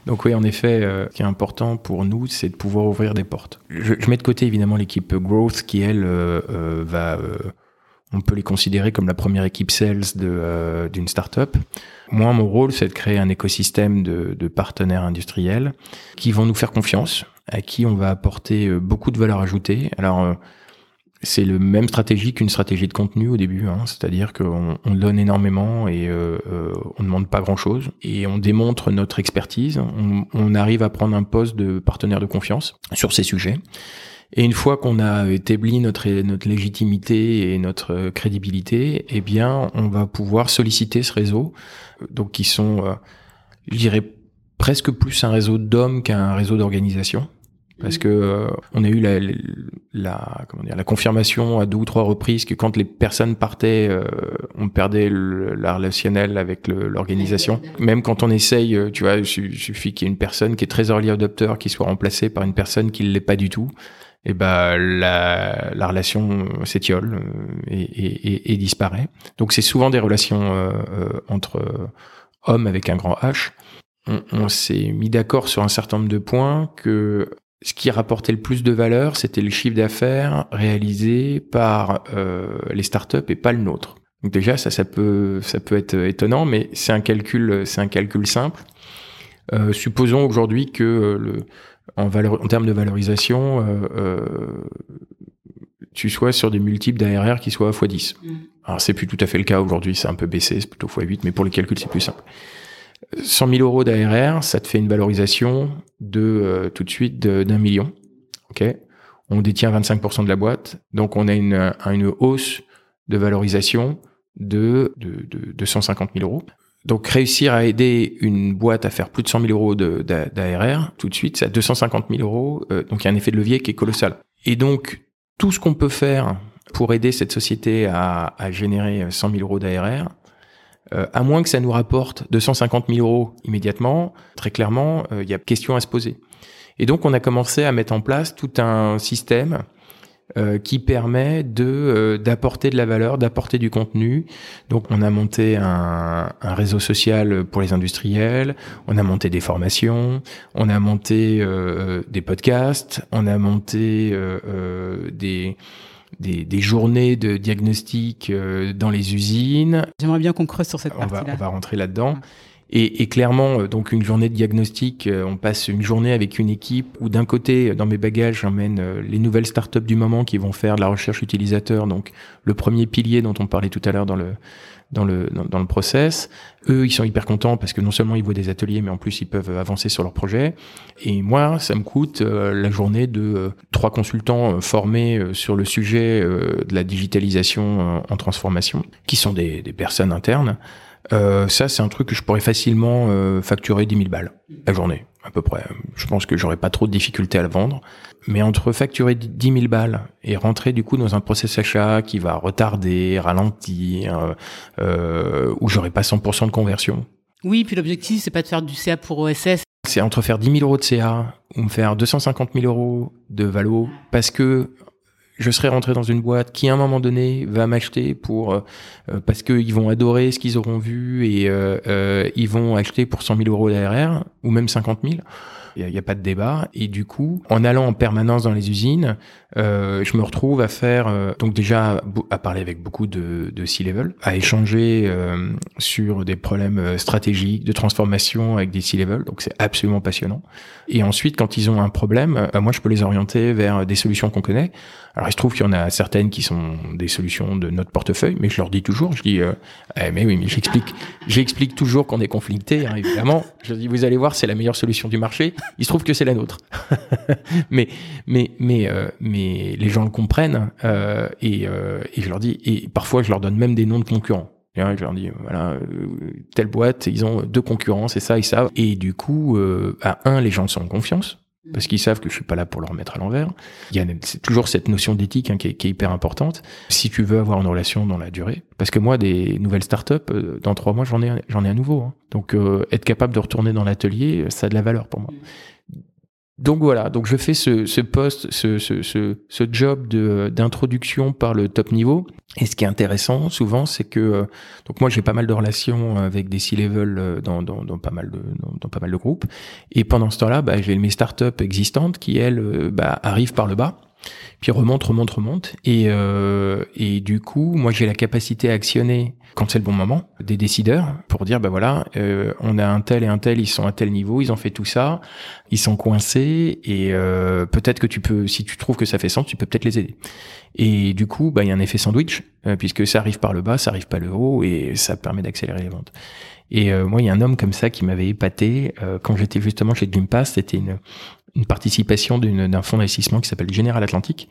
Donc oui, en effet, euh, ce qui est important pour nous, c'est de pouvoir ouvrir des portes. Je, je mets de côté évidemment l'équipe growth qui elle euh, euh, va, euh, on peut les considérer comme la première équipe sales de euh, d'une startup. Moi, mon rôle, c'est de créer un écosystème de, de partenaires industriels qui vont nous faire confiance, à qui on va apporter beaucoup de valeur ajoutée. Alors c'est le même stratégie qu'une stratégie de contenu au début, hein, c'est-à-dire qu'on on donne énormément et euh, euh, on ne demande pas grand-chose et on démontre notre expertise. On, arrive à prendre un poste de partenaire de confiance sur ces sujets. Et une fois qu'on a établi notre, notre légitimité et notre euh, crédibilité, eh bien, on va pouvoir solliciter ce réseau, donc qui sont, je dirais, presque plus un réseau d'hommes qu'un réseau d'organisation parce que euh, on a eu la, la, comment dire, la confirmation à deux ou trois reprises que quand les personnes partaient, euh, on perdait la relationnel avec l'organisation. Même quand on essaye, euh, tu vois, il su- suffit qu'il y ait une personne qui est très early adopter qui soit remplacée par une personne qui ne l'est pas du tout. Et ben la, la relation s'étiole euh, et, et, et- disparaît. Donc c'est souvent des relations euh, euh, entre euh, hommes avec un grand H. On s'est mis d'accord sur un certain nombre de points que ce qui rapportait le plus de valeur, c'était le chiffre d'affaires réalisé par euh, les startups et pas le nôtre. Donc déjà, ça, ça peut, ça peut être étonnant, mais c'est un calcul, c'est un calcul simple. Euh, supposons aujourd'hui que euh, le, en, valeur, en termes de valorisation, euh, euh tu sois sur des multiples d'ARR qui soient à x10. Mm. Alors c'est plus tout à fait le cas aujourd'hui, c'est un peu baissé, c'est plutôt x8, mais pour les calculs c'est plus simple. 100 000 euros d'ARR, ça te fait une valorisation de euh, tout de suite d'un million. On détient 25% de la boîte, donc on a une, une hausse de valorisation de, de, de, de 150 000 euros. Donc réussir à aider une boîte à faire plus de 100 000 euros d'ARR, tout de suite, c'est à 250 000 euros. Euh, donc il y a un effet de levier qui est colossal. Et donc tout ce qu'on peut faire pour aider cette société à, à générer 100 000 euros d'ARR, euh, à moins que ça nous rapporte 250 000 euros immédiatement, très clairement, euh, il y a question à se poser. Et donc, on a commencé à mettre en place tout un système euh, qui permet de d'apporter de la valeur, d'apporter du contenu. Donc, on a monté un, un, réseau social pour les industriels, on a monté des formations, on a monté des podcasts, on a monté des des, des, journées de diagnostic euh, dans les usines. J'aimerais bien qu'on creuse sur cette partie-là. On va rentrer là-dedans. Et, et, clairement, euh, donc une journée de diagnostic, euh, on passe une journée avec une équipe où d'un côté, dans mes bagages, j'emmène les nouvelles startups du moment qui vont faire de la recherche utilisateur, donc le premier pilier dont on parlait tout à l'heure dans le dans le dans, le process. Eux, ils sont hyper contents parce que non seulement ils voient des ateliers, mais en plus ils peuvent avancer sur leur projet. Et moi, ça me coûte euh, la journée de euh, trois consultants euh, formés sur le sujet de la digitalisation en transformation, qui sont des, des personnes internes. Ça, c'est un truc que je pourrais facilement facturer 10 000 balles la journée, à peu près. Je pense que j'aurais pas trop de difficultés à le vendre. Mais entre facturer 10 000 balles et rentrer du coup dans un process achat qui va retarder, ralentir, euh, euh où j'aurai pas 100% de conversion. Oui, puis l'objectif c'est pas de faire du CA pour OSS. C'est entre faire 10 000 euros de CA ou me faire 250 000 euros de valo parce que je serai rentré dans une boîte qui à un moment donné va m'acheter pour euh, parce qu'ils vont adorer ce qu'ils auront vu et euh, euh, ils vont acheter pour 100 000 euros d'ARR ou même 50 000 il n'y a, pas de débat. Et du coup, en allant en permanence dans les usines, euh, je me retrouve à faire, euh, donc déjà à parler avec beaucoup de, de C-level, à échanger euh, sur des problèmes euh, stratégiques de transformation avec des C-level. Donc c'est absolument passionnant. Et ensuite, quand ils ont un problème, moi je peux les orienter vers des solutions qu'on connaît. Alors il se trouve qu'il y en a certaines qui sont des solutions de notre portefeuille, mais je leur dis toujours, je dis, eh, mais oui, mais j'explique, j'explique toujours qu'on est conflicté, hein, évidemment. Je dis, vous allez voir, c'est la meilleure solution du marché. Il se trouve que c'est la nôtre. mais, mais, mais, euh, mais les gens le comprennent euh, et, euh, et je leur dis, et parfois je leur donne même des noms de concurrents. je leur dis, voilà, euh, telle boîte, ils ont deux concurrents, c'est ça, ils savent. Et du coup, euh, à un, les gens sont en confiance parce qu'ils savent que je suis pas là pour leur mettre à l'envers. Il y a toujours cette notion d'éthique hein, qui, est, hyper importante. Si tu veux avoir une relation dans la durée, parce que moi, des nouvelles startups, euh, dans trois mois, j'en ai, j'en ai un nouveau. Hein. Donc, euh, être capable de retourner dans l'atelier, ça a de la valeur pour moi. Donc voilà, donc je fais ce, ce poste, ce, ce, ce, ce job d'introduction par le top niveau. Et ce qui est intéressant souvent, c'est que euh, donc moi j'ai pas mal de relations avec des C-level euh, dans, dans, dans, pas mal de dans, pas mal de groupes. Et pendant ce temps-là, bah, j'ai mes startups existantes qui elles euh, bah, arrivent par le bas puis remonte, remonte, remonte. Et, euh, et du coup, moi, j'ai la capacité à actionner quand c'est le bon moment des décideurs pour dire, ben voilà, euh, on a un tel et un tel, ils sont à tel niveau, ils ont fait tout ça, ils sont coincés et euh, peut-être que tu peux, si tu trouves que ça fait sens, tu peux peut-être les aider. Et du coup, bah, il y a un effet sandwich euh, puisque ça arrive par le bas, ça arrive pas le haut et ça permet d'accélérer les ventes. Et euh, moi, il y a un homme comme ça qui m'avait épaté euh, quand j'étais justement chez Gympass. C'était une, une participation d'un fonds d'investissement qui s'appelle General Atlantic.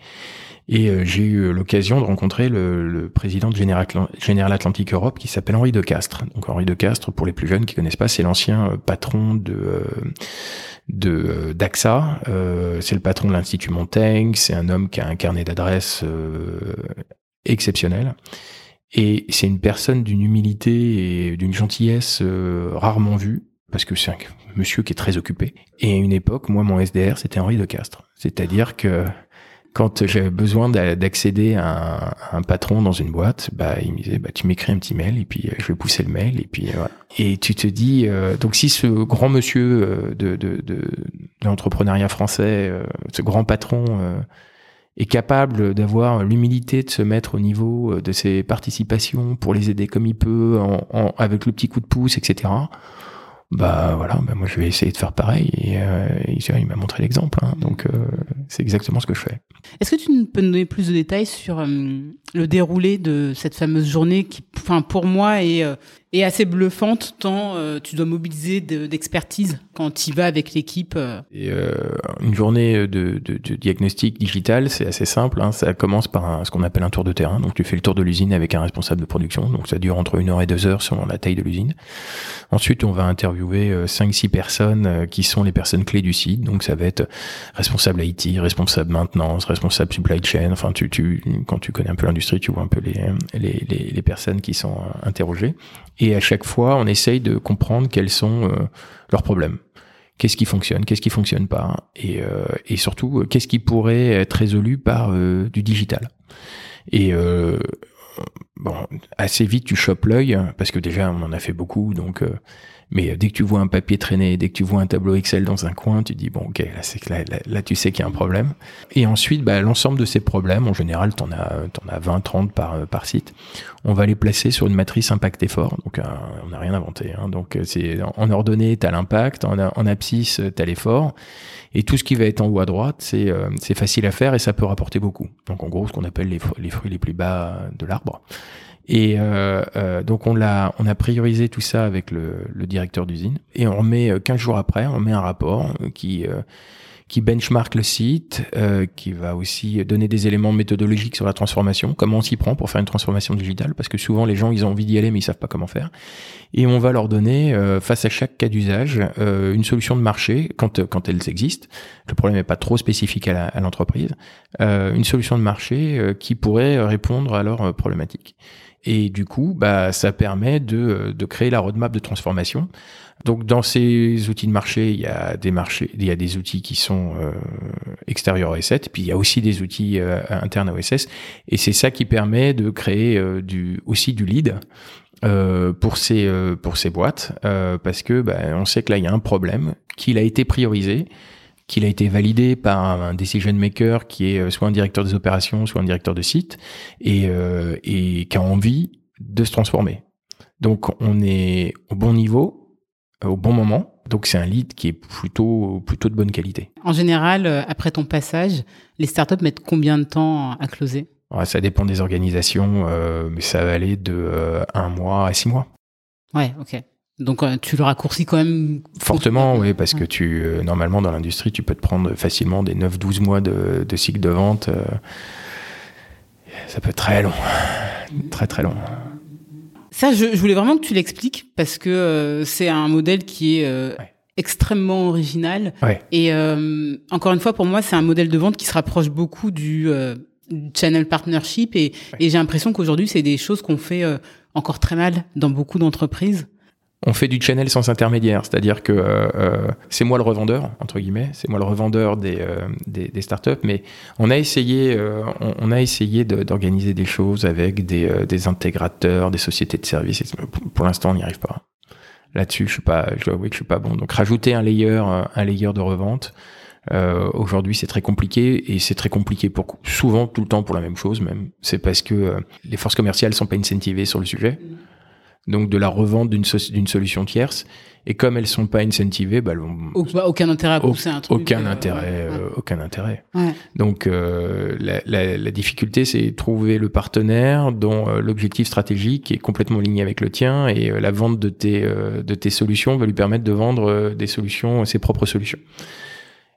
Et euh, j'ai eu l'occasion de rencontrer le, le président de General, General Atlantic Europe qui s'appelle Henri de Castres. Donc Henri de Castres, pour les plus jeunes qui connaissent pas, c'est l'ancien patron de de d'AXA. c'est le patron de l'Institut Montaigne. C'est un homme qui a un carnet d'adresses exceptionnel. Et c'est une personne d'une humilité et d'une gentillesse euh, rarement vue, parce que c'est un monsieur qui est très occupé. Et à une époque, moi, mon SDR, c'était Henri de Castres. C'est-à-dire que quand j'avais besoin d'accéder à, un patron dans une boîte, bah, il me disait, bah, tu m'écris un petit mail et puis euh, je vais pousser le mail et. Et tu te dis, euh, donc si ce grand monsieur euh, de, l'entrepreneuriat français, ce grand patron est capable d'avoir l'humilité de se mettre au niveau de ses participations pour les aider comme il peut, avec le petit coup de pouce, etc bah voilà, bah moi je vais essayer de faire pareil. Et euh, il, m'a montré l'exemple, hein. donc euh, c'est exactement ce que je fais. Est-ce que tu peux nous donner plus de détails sur euh, le déroulé de cette fameuse journée qui, enfin pour moi, est, est assez bluffante tant tu dois mobiliser d'expertise quand tu vas avec l'équipe. Et une journée de, de, de diagnostic digital, c'est assez simple. Hein. Ça commence par ce qu'on appelle un tour de terrain. Donc tu fais le tour de l'usine avec un responsable de production. Donc ça dure entre une heure et deux heures selon la taille de l'usine. Ensuite, on va interviewer 5-6 euh, personnes euh, qui sont les personnes clés du site. Donc ça va être responsable IT, responsable maintenance, responsable supply chain. Enfin, tu, tu, quand tu connais un peu l'industrie, tu vois un peu les, les, les, personnes qui sont euh, interrogées. Et à chaque fois, on essaye de comprendre quels sont leurs problèmes. Qu'est-ce qui fonctionne, qu'est-ce qui fonctionne pas, et, et surtout qu'est-ce qui pourrait être résolu par du digital. Et bon, assez vite tu chopes l'œil parce que déjà on en a fait beaucoup, donc mais dès que tu vois un papier traîner, dès que tu vois un tableau Excel dans un coin, tu dis bon ok là c'est là, là, tu sais qu'il y a un problème. Et ensuite bah, l'ensemble de ces problèmes, en général t'en as t'en as 20 30 par par site. On va les placer sur une matrice impact effort. Donc euh, on n'a rien inventé. Hein. Donc euh, c'est en ordonnée t'as l'impact, en, en abscisse t'as l'effort. Et tout ce qui va être en haut à droite, c'est euh, c'est facile à faire et ça peut rapporter beaucoup. Donc en gros, ce qu'on appelle les fruits les plus bas de l'arbre. Et euh, euh, donc on l'a, on a priorisé tout ça avec le, le directeur d'usine. Et on met 15 euh, jours après, on met un rapport euh, qui euh, qui benchmark le site, euh, qui va aussi donner des éléments méthodologiques sur la transformation, comment on s'y prend pour faire une transformation digitale, parce que souvent les gens ils ont envie d'y aller mais ils savent pas comment faire. Et on va leur donner face à chaque cas d'usage une solution de marché quand quand elles existent. Le problème n'est pas trop spécifique à l'entreprise, une solution de marché qui pourrait répondre à leurs problématiques. Et du coup, bah, ça permet de, de créer la roadmap de transformation. Donc, dans ces outils de marché, il y a des marchés, il y a des outils qui sont euh, extérieurs S7, puis il y a aussi des outils euh, internes à OSS. Et c'est ça qui permet de créer euh, du, aussi du lead. Euh, pour ces pour ces boîtes parce que bah, on sait que là il y a un problème qu'il a été priorisé qu'il a été validé par un decision maker qui est euh, soit un directeur des opérations, soit un directeur de site, et, euh, et qui a envie de se transformer. Donc on est au bon niveau, euh, au bon moment. Donc c'est un lead qui est plutôt plutôt de bonne qualité. En général, après ton passage, les startups mettent combien de temps à closer? Ça dépend des organisations, mais ça va aller de un mois à six mois. Ouais, ok. Donc euh, tu le raccourcis quand même fortement, oui, parce que tu euh, normalement dans l'industrie, tu peux te prendre facilement des 9-12 mois de, cycle de vente. Euh, ça peut être très long, très très long. Ça, je, voulais vraiment que tu l'expliques parce que c'est un modèle qui est extrêmement original. Et encore une fois, pour moi, c'est un modèle de vente qui se rapproche beaucoup du, channel partnership. Et, et j'ai l'impression qu'aujourd'hui, c'est des choses qu'on fait encore très mal dans beaucoup d'entreprises on fait du channel sans intermédiaire, c'est-à-dire que euh, euh, c'est moi le revendeur entre guillemets, c'est moi le revendeur des, euh, des, des, startups, mais on a essayé, on, a essayé d'organiser des choses avec des, des, intégrateurs, des sociétés de services. Pour, l'instant, on n'y arrive pas. Là-dessus, je suis pas, je dois avouer que je suis pas bon. Donc rajouter un layer, un layer de revente. Aujourd'hui, c'est très compliqué et c'est très compliqué pour souvent tout le temps pour la même chose même. C'est parce que les forces commerciales sont pas incentivées sur le sujet donc de la revente d'une solution tierce. Et comme elles sont pas incentivées, bah, bah aucun intérêt à pousser un truc. Aucun euh, intérêt, euh, aucun intérêt. Ouais. Donc euh, la, la, la, difficulté, c'est trouver le partenaire dont l'objectif stratégique est complètement aligné avec le tien et la vente de tes de tes solutions va lui permettre de vendre des solutions, ses propres solutions.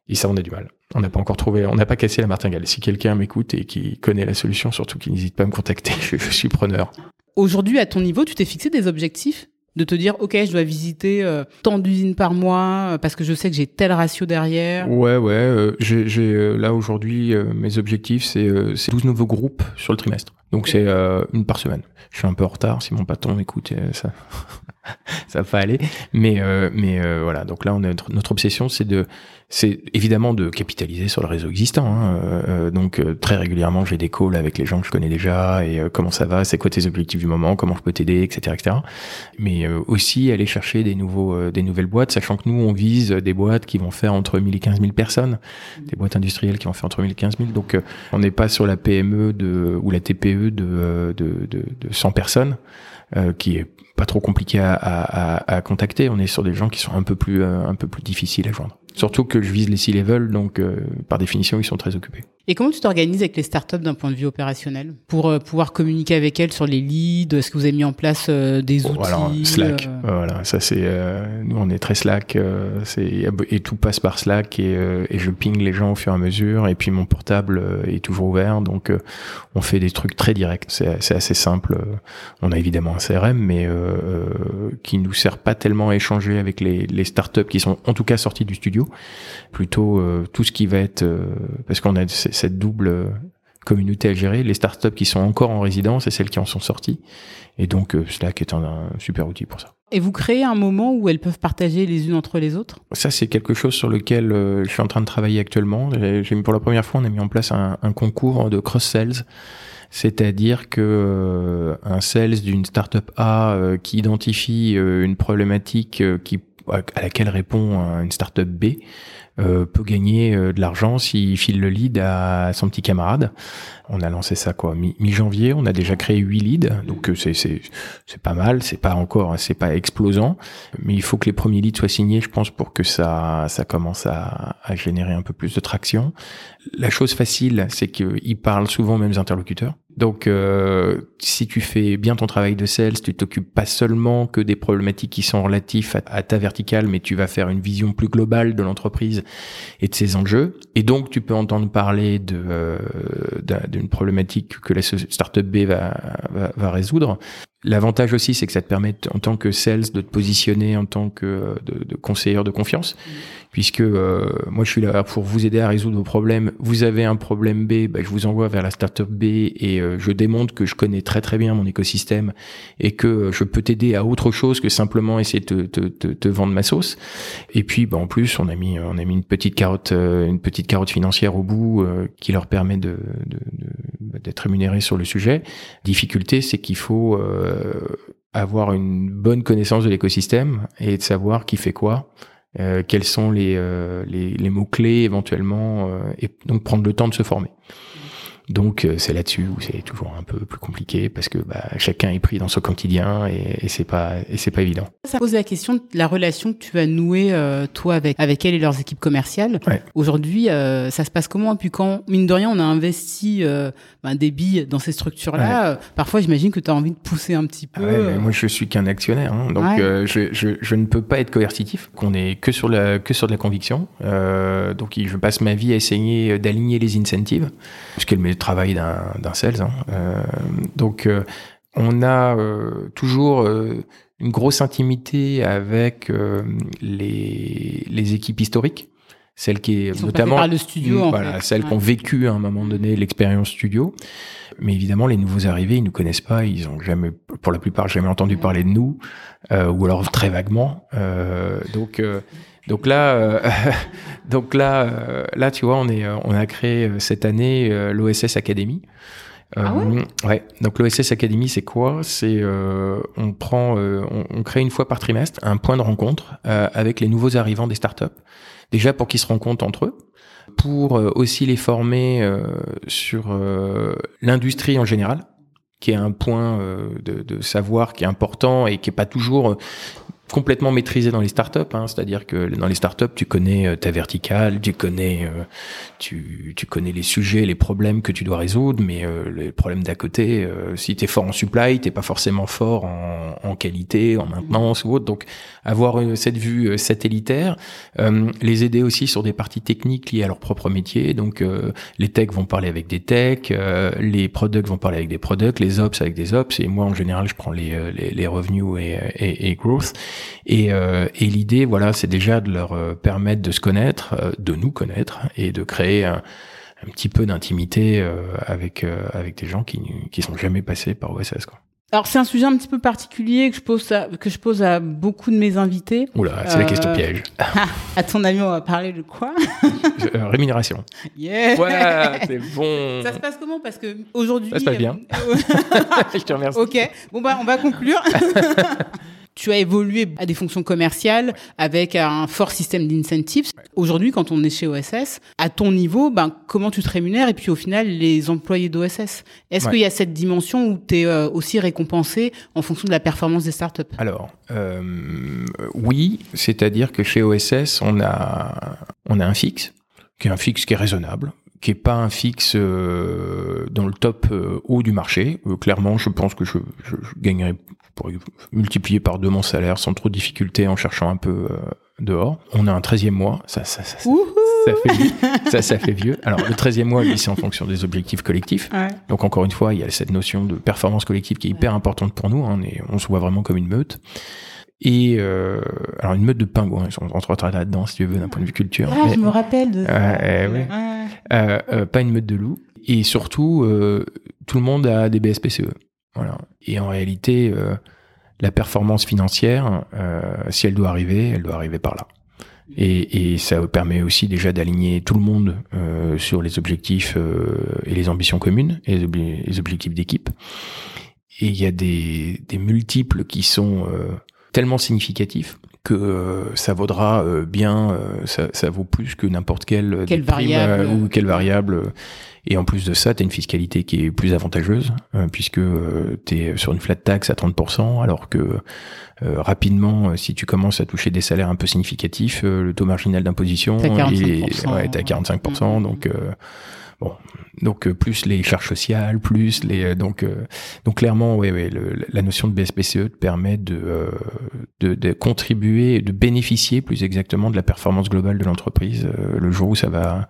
Et ça, on a du mal. On n'a pas encore trouvé, on n'a pas cassé la martingale. Si quelqu'un m'écoute et qui connaît la solution, surtout qu'il n'hésite pas à me contacter, je, je suis preneur. Aujourd'hui, à ton niveau, tu t'es fixé des objectifs de te dire ok je dois visiter euh, tant d'usines par mois euh, parce que je sais que j'ai tel ratio derrière. Ouais ouais euh, j'ai là aujourd'hui mes objectifs c'est 12 nouveaux groupes sur le trimestre donc c'est une par semaine je suis un peu en retard si mon patron écoute ça ça va pas aller. Mais euh, mais euh, voilà. Donc là, on a notre, notre obsession, c'est de c'est évidemment de capitaliser sur le réseau existant. Hein. Euh, donc très régulièrement, j'ai des calls avec les gens que je connais déjà et comment ça va, c'est quoi tes objectifs du moment, comment je peux t'aider, etc., etc. Mais aussi aller chercher des nouveaux des nouvelles boîtes, sachant que nous on vise des boîtes qui vont faire entre 1000 et 15 000 personnes, des boîtes industrielles qui vont faire entre 1000 et 15 000. Donc on n'est pas sur la PME de ou la TPE de de, de, de 100 personnes. Euh, qui est pas trop compliqué à, à, à, contacter. On est sur des gens qui sont un peu plus euh, un peu plus difficiles à joindre. Surtout que je vise les C-level, donc euh, par définition, ils sont très occupés. Et comment tu t'organises avec les startups d'un point de vue opérationnel pour euh, pouvoir communiquer avec elles sur les leads? Est-ce que vous avez mis en place euh, des outils Alors, Slack, voilà, ça c'est nous on est très Slack, c'est et tout passe par Slack et, et, je ping les gens au fur et à mesure. Et puis mon portable est toujours ouvert, donc on fait des trucs très directs. C'est assez simple. On a évidemment un CRM, mais qui nous sert pas tellement à échanger avec les, les startups qui sont en tout cas sorties du studio plutôt euh, tout ce qui va être euh, parce qu'on a cette double euh, communauté à gérer, les startups qui sont encore en résidence et celles qui en sont sorties. Et donc Slack est un, super outil pour ça. Et vous créez un moment où elles peuvent partager les unes entre les autres? Ça, c'est quelque chose sur lequel je suis en train de travailler actuellement. J'ai pour la première fois, on a mis en place un, un concours de cross sales, c'est-à-dire que un sales d'une startup A qui identifie une problématique à laquelle répond une startup B euh, peut gagner euh, de l'argent s'il file le lead à son petit camarade. On a lancé ça quoi mi-janvier, on a déjà créé 8 leads, donc euh, c'est c'est c'est pas mal, c'est pas encore c'est pas explosant, mais il faut que les premiers leads soient signés, je pense pour que ça ça commence à, à générer un peu plus de traction. La chose facile, c'est qu'ils parlent souvent aux mêmes interlocuteurs. Donc, euh, si tu fais bien ton travail de sales, tu t'occupes pas seulement que des problématiques qui sont relatifs à, ta verticale, mais tu vas faire une vision plus globale de l'entreprise et de ses enjeux. Et donc, tu peux entendre parler euh, d'une problématique que la startup B va résoudre. L'avantage aussi, c'est que ça te permet, en tant que sales, de te positionner en tant que de, de conseilleur de confiance puisque euh, moi je suis là pour vous aider à résoudre vos problèmes. Vous avez un problème B, bah, je vous envoie vers la startup B et euh, je démontre que je connais très très bien mon écosystème et que euh, je peux t'aider à autre chose que simplement essayer de te, te, te, vendre ma sauce. Et puis bah, en plus on a mis on a mis une petite carotte une petite carotte financière au bout qui leur permet de, d'être rémunérés sur le sujet. Difficulté, c'est qu'il faut avoir une bonne connaissance de l'écosystème et de savoir qui fait quoi euh, quels sont les, euh, les, les mots-clés éventuellement, euh, et donc prendre le temps de se former. Donc c'est là-dessus où c'est toujours un peu plus compliqué parce que bah, chacun est pris dans son quotidien et, et c'est pas et c'est pas évident. Ça pose la question de la relation que tu as nouée toi avec avec elle et leurs équipes commerciales. Aujourd'hui, ça se passe comment? Et puis quand mine de rien on a investi ben, des billes dans ces structures-là, parfois j'imagine que tu as envie de pousser un petit peu. mais moi je suis qu'un actionnaire, hein, donc je, je, je ne peux pas être coercitif. Qu'on est que sur la que sur de la conviction. Euh, donc je passe ma vie à essayer d'aligner les incentives, ce qui est le travail d'un sales. Hein. Euh, donc euh, on a toujours une grosse intimité avec les, les équipes historiques celles qui est notamment par le studio, voilà, celles qui ont vécu à un moment donné l'expérience studio. Mais évidemment, les nouveaux arrivés, ils nous connaissent pas, ils ont jamais, pour la plupart, jamais entendu parler de nous, euh, ou alors très vaguement. Euh, donc, euh, donc là, euh, donc là, euh, là, tu vois, on est, on a créé cette année l'OSS Academy. Ah ouais, ouais. Donc l'OSS Academy, c'est quoi? C'est on prend, on, on, crée une fois par trimestre un point de rencontre avec les nouveaux arrivants des startups déjà pour qu'ils se rencontrent entre eux, pour euh, aussi les former euh, sur euh, l'industrie en général, qui est un point de, de, savoir qui est important et qui est pas toujours complètement maîtrisé dans les startups. Hein, C'est-à-dire que dans les startups, tu connais euh, ta verticale, tu connais, euh, tu, tu, connais les sujets, les problèmes que tu dois résoudre, mais euh, les problèmes d'à côté, euh, si tu es fort en supply, t'es pas forcément fort en, en, qualité, en maintenance ou autre. Donc avoir cette vue satellitaire, les aider aussi sur des parties techniques liées à leur propre métier. Donc les techs vont parler avec des techs, les products vont parler avec des products, les ops avec des ops. Et moi, en général, je prends les, les, les revenus et, et, et growth. Et, euh, et l'idée, voilà, c'est déjà de leur euh, permettre de se connaître, euh, de nous connaître et de créer un, un petit peu d'intimité avec avec des gens qui qui sont jamais passés par OSS. Quoi. Alors c'est un sujet un petit peu particulier que je pose à, que je pose à beaucoup de mes invités. Oula, c'est la question piège. à ton avis, on va parler de quoi? Rémunération. Yeah. Ouais, c'est bon. Ça se passe comment? Parce que aujourd'hui. Ça se passe bien. je te remercie. Ok. Bon bah on va conclure tu as évolué à des fonctions commerciales avec un fort système d'incentives. Aujourd'hui, quand on est chez OSS, à ton niveau, ben, comment tu te rémunères et puis au final, les employés d'OSS Est-ce qu'il y a cette dimension où tu es euh, aussi récompensé en fonction de la performance des startups? Alors, euh, oui, c'est-à-dire que chez OSS, on a, on a un fixe, qui est un fixe qui est raisonnable, qui est pas un fixe euh, dans le top euh, haut du marché. Euh, clairement, je pense que je, je, je gagnerais pour multiplier par deux mon salaire sans trop de difficulté en cherchant un peu dehors. On a un 13e mois, ça, ça, ça, ça, fait, ça, ça fait vieux. Alors, le 13e mois, lui, c'est en fonction des objectifs collectifs. Ouais. Donc, encore une fois, il y a cette notion de performance collective qui est hyper importante pour nous. Hein, on, on se voit vraiment comme une meute. Et euh, alors une meute de pingouins, sont entre autres là-dedans si tu veux d'un point de vue culture. Ah, mais, je me rappelle de. Euh, ouais. Euh, euh, pas une meute de loups. Et surtout, euh, tout le monde a des BSPCE. Voilà. Et en réalité, la performance financière, si elle doit arriver, elle doit arriver par là. Et, et ça permet aussi déjà d'aligner tout le monde sur les objectifs et les ambitions communes et les, les objectifs d'équipe. Et il y a des, des multiples qui sont tellement significatif que euh, ça vaudra euh, bien, euh, ça, ça, vaut plus que n'importe quelle, quelle variable ou quelle variable. Et en plus de ça, tu as une fiscalité qui est plus avantageuse, puisque tu es sur une flat tax à 30%, alors que rapidement, si tu commences à toucher des salaires un peu significatifs, le taux marginal d'imposition est, ouais, à 45%. Donc Bon, donc euh, plus les charges sociales, plus les euh, donc euh, donc clairement, oui, oui, la notion de BSPCE te permet de, de, de contribuer, de bénéficier plus exactement de la performance globale de l'entreprise le jour où ça va,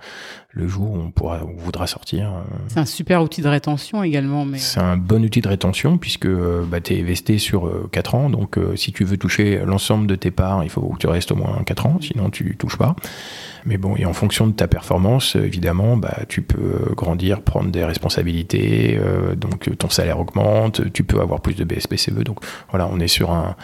le jour où on pourra, on voudra sortir. C'est un super outil de rétention également, mais c'est un bon outil de rétention puisque bah, tu es vesté sur 4 ans, donc si tu veux toucher l'ensemble de tes parts, il faut que tu restes au moins 4 ans, sinon tu touches pas. Mais bon, et en fonction de ta performance, évidemment, bah, tu peux grandir, prendre des responsabilités, euh, donc ton salaire augmente, tu peux avoir plus de BSPCE. Donc voilà, on est sur un,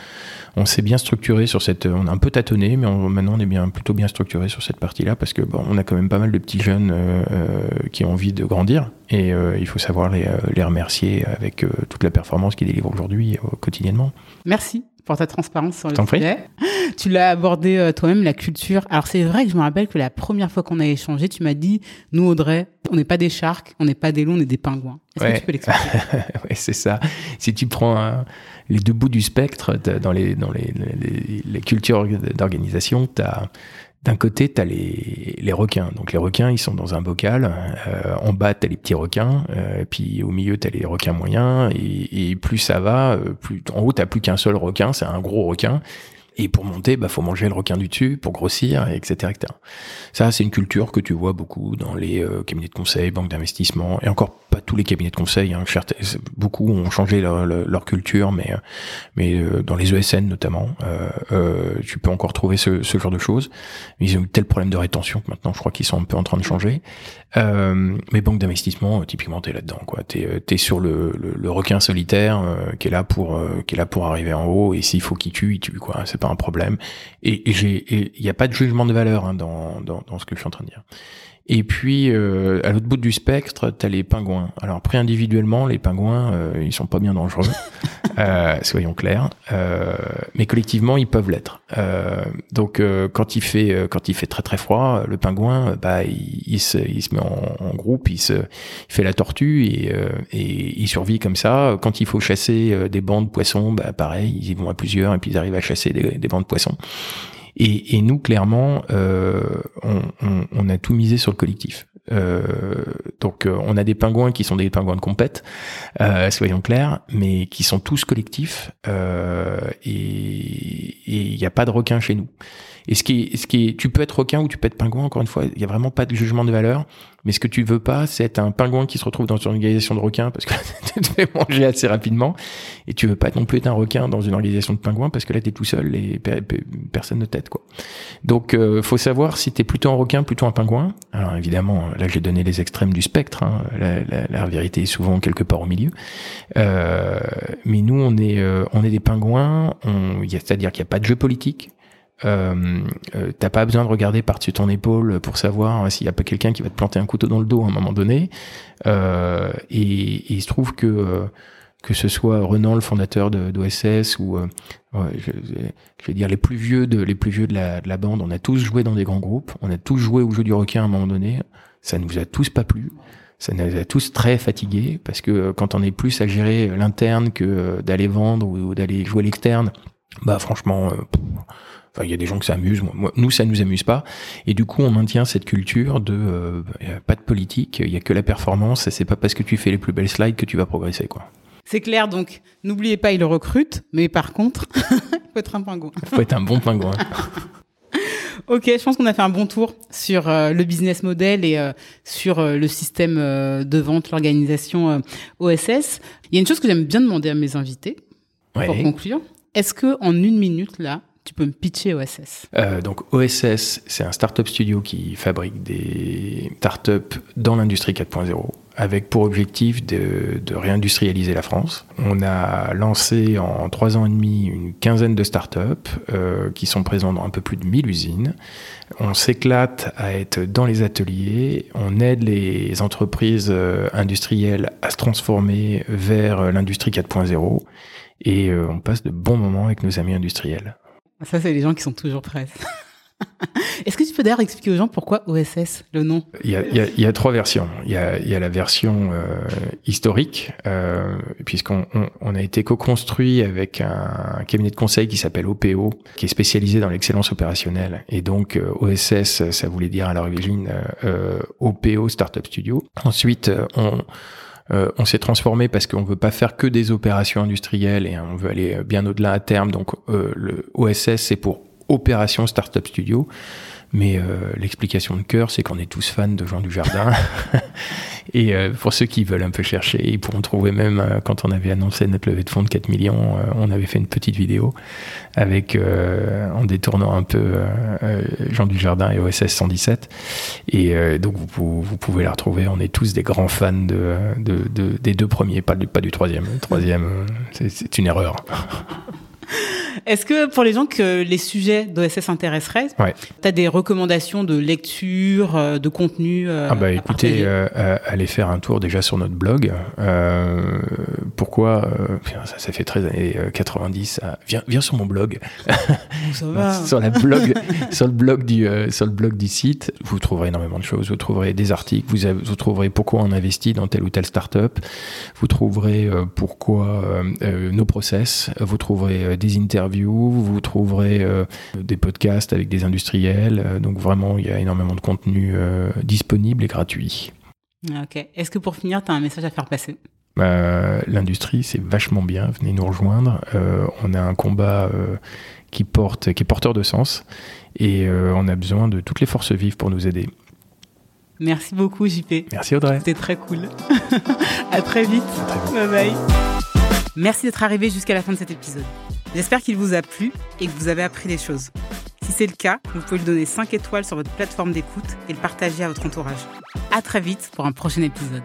on s'est bien structuré sur cette, on a un peu tâtonné, mais on, maintenant on est bien, plutôt bien structuré sur cette partie-là parce que bon, on a quand même pas mal de petits jeunes euh, euh qui ont envie de grandir et euh, il faut savoir les, euh, les remercier avec toute la performance qu'ils délivrent aujourd'hui quotidiennement. Merci pour ta transparence sur le sujet. Tu l'as abordé euh, toi-même, la culture. Alors c'est vrai que je me rappelle que la première fois qu'on a échangé, tu m'as dit, nous Audrey, on n'est pas des sharks, on n'est pas des loups, on est des pingouins. Est-ce ouais. que tu peux l'expliquer? Ouais, c'est ça. Si tu prends un, les deux bouts du spectre dans les, dans les, les, les cultures d'organisation, tu as d'un côté, tu as les, les requins. Donc les requins, ils sont dans un bocal. Euh, en bas, tu as les petits requins. Euh, puis au milieu, tu as les requins moyens. Et, et, plus ça va, euh, plus en haut, tu plus qu'un seul requin. C'est un gros requin. Et pour monter, bah faut manger le requin du dessus pour grossir, etc., etc. Ça, c'est une culture que tu vois beaucoup dans les euh, cabinets de conseil, banques d'investissement, et encore pas tous les cabinets de conseil. Hein, beaucoup ont changé leur, culture, mais mais euh, dans les ESN notamment, euh, euh, tu peux encore trouver ce, ce, genre de choses. Ils ont eu tel problème de rétention que maintenant, je crois qu'ils sont un peu en train de changer. Euh, mais banques d'investissement, typiquement, t'es là-dedans, quoi. T'es es sur le, le, requin solitaire qui est là pour qui est là pour arriver en haut, et s'il faut qu'il tue, il tue, quoi. Pas un problème. Et il n'y a pas de jugement de valeur hein, dans, dans, dans, ce que je suis en train de dire. Et puis, euh, à l'autre bout du spectre, tu as les pingouins. Alors, pris individuellement, les pingouins, euh, ils sont pas bien dangereux, euh, soyons clairs. Euh, mais collectivement, ils peuvent l'être. Euh, donc, euh, quand il fait quand il fait très très froid, le pingouin, bah, il, il, se, il se met en, en, groupe, il se il fait la tortue et, et il survit comme ça. Quand il faut chasser des bancs de poissons, bah, pareil, ils y vont à plusieurs et puis ils arrivent à chasser des, des bancs de poissons. Et, et nous, clairement, euh, on, on, on, a tout misé sur le collectif. Euh, donc, euh, on a des pingouins qui sont des pingouins de compète, euh, soyons clairs, mais qui sont tous collectifs. Euh, et il n'y a pas de requin chez nous. Et ce qui, est, ce qui est, tu peux être requin ou tu peux être pingouin. Encore une fois, il y a vraiment pas de jugement de valeur. Mais ce que tu veux pas, c'est être un pingouin qui se retrouve dans une organisation de requins parce que tu te manger assez rapidement. Et tu veux pas non plus être un requin dans une organisation de pingouins parce que là, tu es tout seul et personne ne t'aide, quoi. Donc, euh, faut savoir si tu es plutôt un requin, plutôt un pingouin. Alors, évidemment, là, j'ai donné les extrêmes du spectre. Hein. La, vérité est souvent quelque part au milieu. Euh, mais nous, on est, euh, on est des pingouins. C'est-à-dire qu'il n'y a pas de jeu politique. Euh, euh, t'as pas besoin de regarder par-dessus ton épaule pour savoir s'il y a pas quelqu'un qui va te planter un couteau dans le dos à un moment donné. Euh, et, il se trouve que euh, que ce soit Renan, le fondateur d'OSS, ou je, vais dire les plus vieux de les plus vieux de la, de la bande, on a tous joué dans des grands groupes, on a tous joué au jeu du requin à un moment donné. Ça ne vous a tous pas plu ça nous a tous très fatigués parce que quand on est plus à gérer l'interne que d'aller vendre ou d'aller jouer l'externe, bah franchement, Enfin, il y a des gens que ça amuse. Moi, nous, ça nous amuse pas. Et du coup, on maintient cette culture de euh, pas de politique. Il y a que la performance. Et c'est pas parce que tu fais les plus belles slides que tu vas progresser, quoi. C'est clair. Donc, n'oubliez pas, il le recrute. Mais par contre, il faut être un pingouin. Il faut être un bon pingouin. Ok, je pense qu'on a fait un bon tour sur euh, le business model et euh, sur euh, le système de vente, l'organisation OSS. Il y a une chose que j'aime bien demander à mes invités pour conclure. Est-ce que en une minute là, tu peux me pitcher OSS euh, Donc OSS, c'est un startup studio qui fabrique des startups dans l'industrie 4.0 avec pour objectif de, réindustrialiser la France. On a lancé en trois ans et demi une quinzaine de startups euh, qui sont présentes dans un peu plus de 1000 usines. On s'éclate à être dans les ateliers, on aide les entreprises euh, industrielles à se transformer vers l'industrie 4.0 et euh, on passe de bons moments avec nos amis industriels. Ça, c'est les gens qui sont toujours prêts. Est-ce que tu peux d'ailleurs expliquer aux gens pourquoi OSS, le nom? Il y, a, il, y a, il y, a, trois versions. Il y a, il y a la version euh, historique, euh, puisqu'on on, on, a été co-construit avec un, cabinet de conseil qui s'appelle OPO, qui est spécialisé dans l'excellence opérationnelle. Et donc euh, OSS, ça voulait dire à l'origine euh, OPO Startup Studio. Ensuite, on euh, on s'est transformé parce qu'on veut pas faire que des opérations industrielles et on veut aller bien au-delà à terme. Donc euh, le OSS c'est pour Opération Startup Studio. Mais euh, l'explication de cœur, c'est qu'on est tous fans de Jean Dujardin. et euh, pour ceux qui veulent un peu chercher, ils pourront trouver même, euh, quand on avait annoncé notre levée de fonds de 4 millions, on avait fait une petite vidéo avec, en détournant un peu Jean Dujardin et OSS 117. Et donc vous, pouvez la retrouver. On est tous des grands fans de, de, de des deux premiers, pas du, pas du troisième. Le troisième, c'est une erreur. Est-ce que pour les gens que les sujets d'OSS intéresseraient, tu as des recommandations de lecture, euh, de contenu euh, Ah bah écoutez, euh, allez faire un tour déjà sur notre blog. pourquoi ça, ça, fait 13 années 90. viens, viens sur mon blog. Ça va. sur, la blog sur, le blog du, sur le blog du site, vous trouverez énormément de choses. Vous trouverez des articles, vous, vous trouverez pourquoi on investit dans telle ou telle startup, vous trouverez pourquoi nos process, vous trouverez des interviews, vous trouverez euh, des podcasts avec des industriels. Euh, donc vraiment, il y a énormément de contenu euh, disponible et gratuit. Ok. Est-ce que pour finir, tu as un message à faire passer? Bah, L'industrie, c'est vachement bien. Venez nous rejoindre. on a un combat qui, porte, qui est porteur de sens et on a besoin de toutes les forces vives pour nous aider. Merci beaucoup, JP. Merci, Audrey. C'était très cool. à très vite. À très vite. Bye bye. Merci d'être arrivé jusqu'à la fin de cet épisode. J'espère qu'il vous a plu et que vous avez appris des choses. Si c'est le cas, vous pouvez lui donner 5 étoiles sur votre plateforme d'écoute et le partager à votre entourage. À très vite pour un prochain épisode.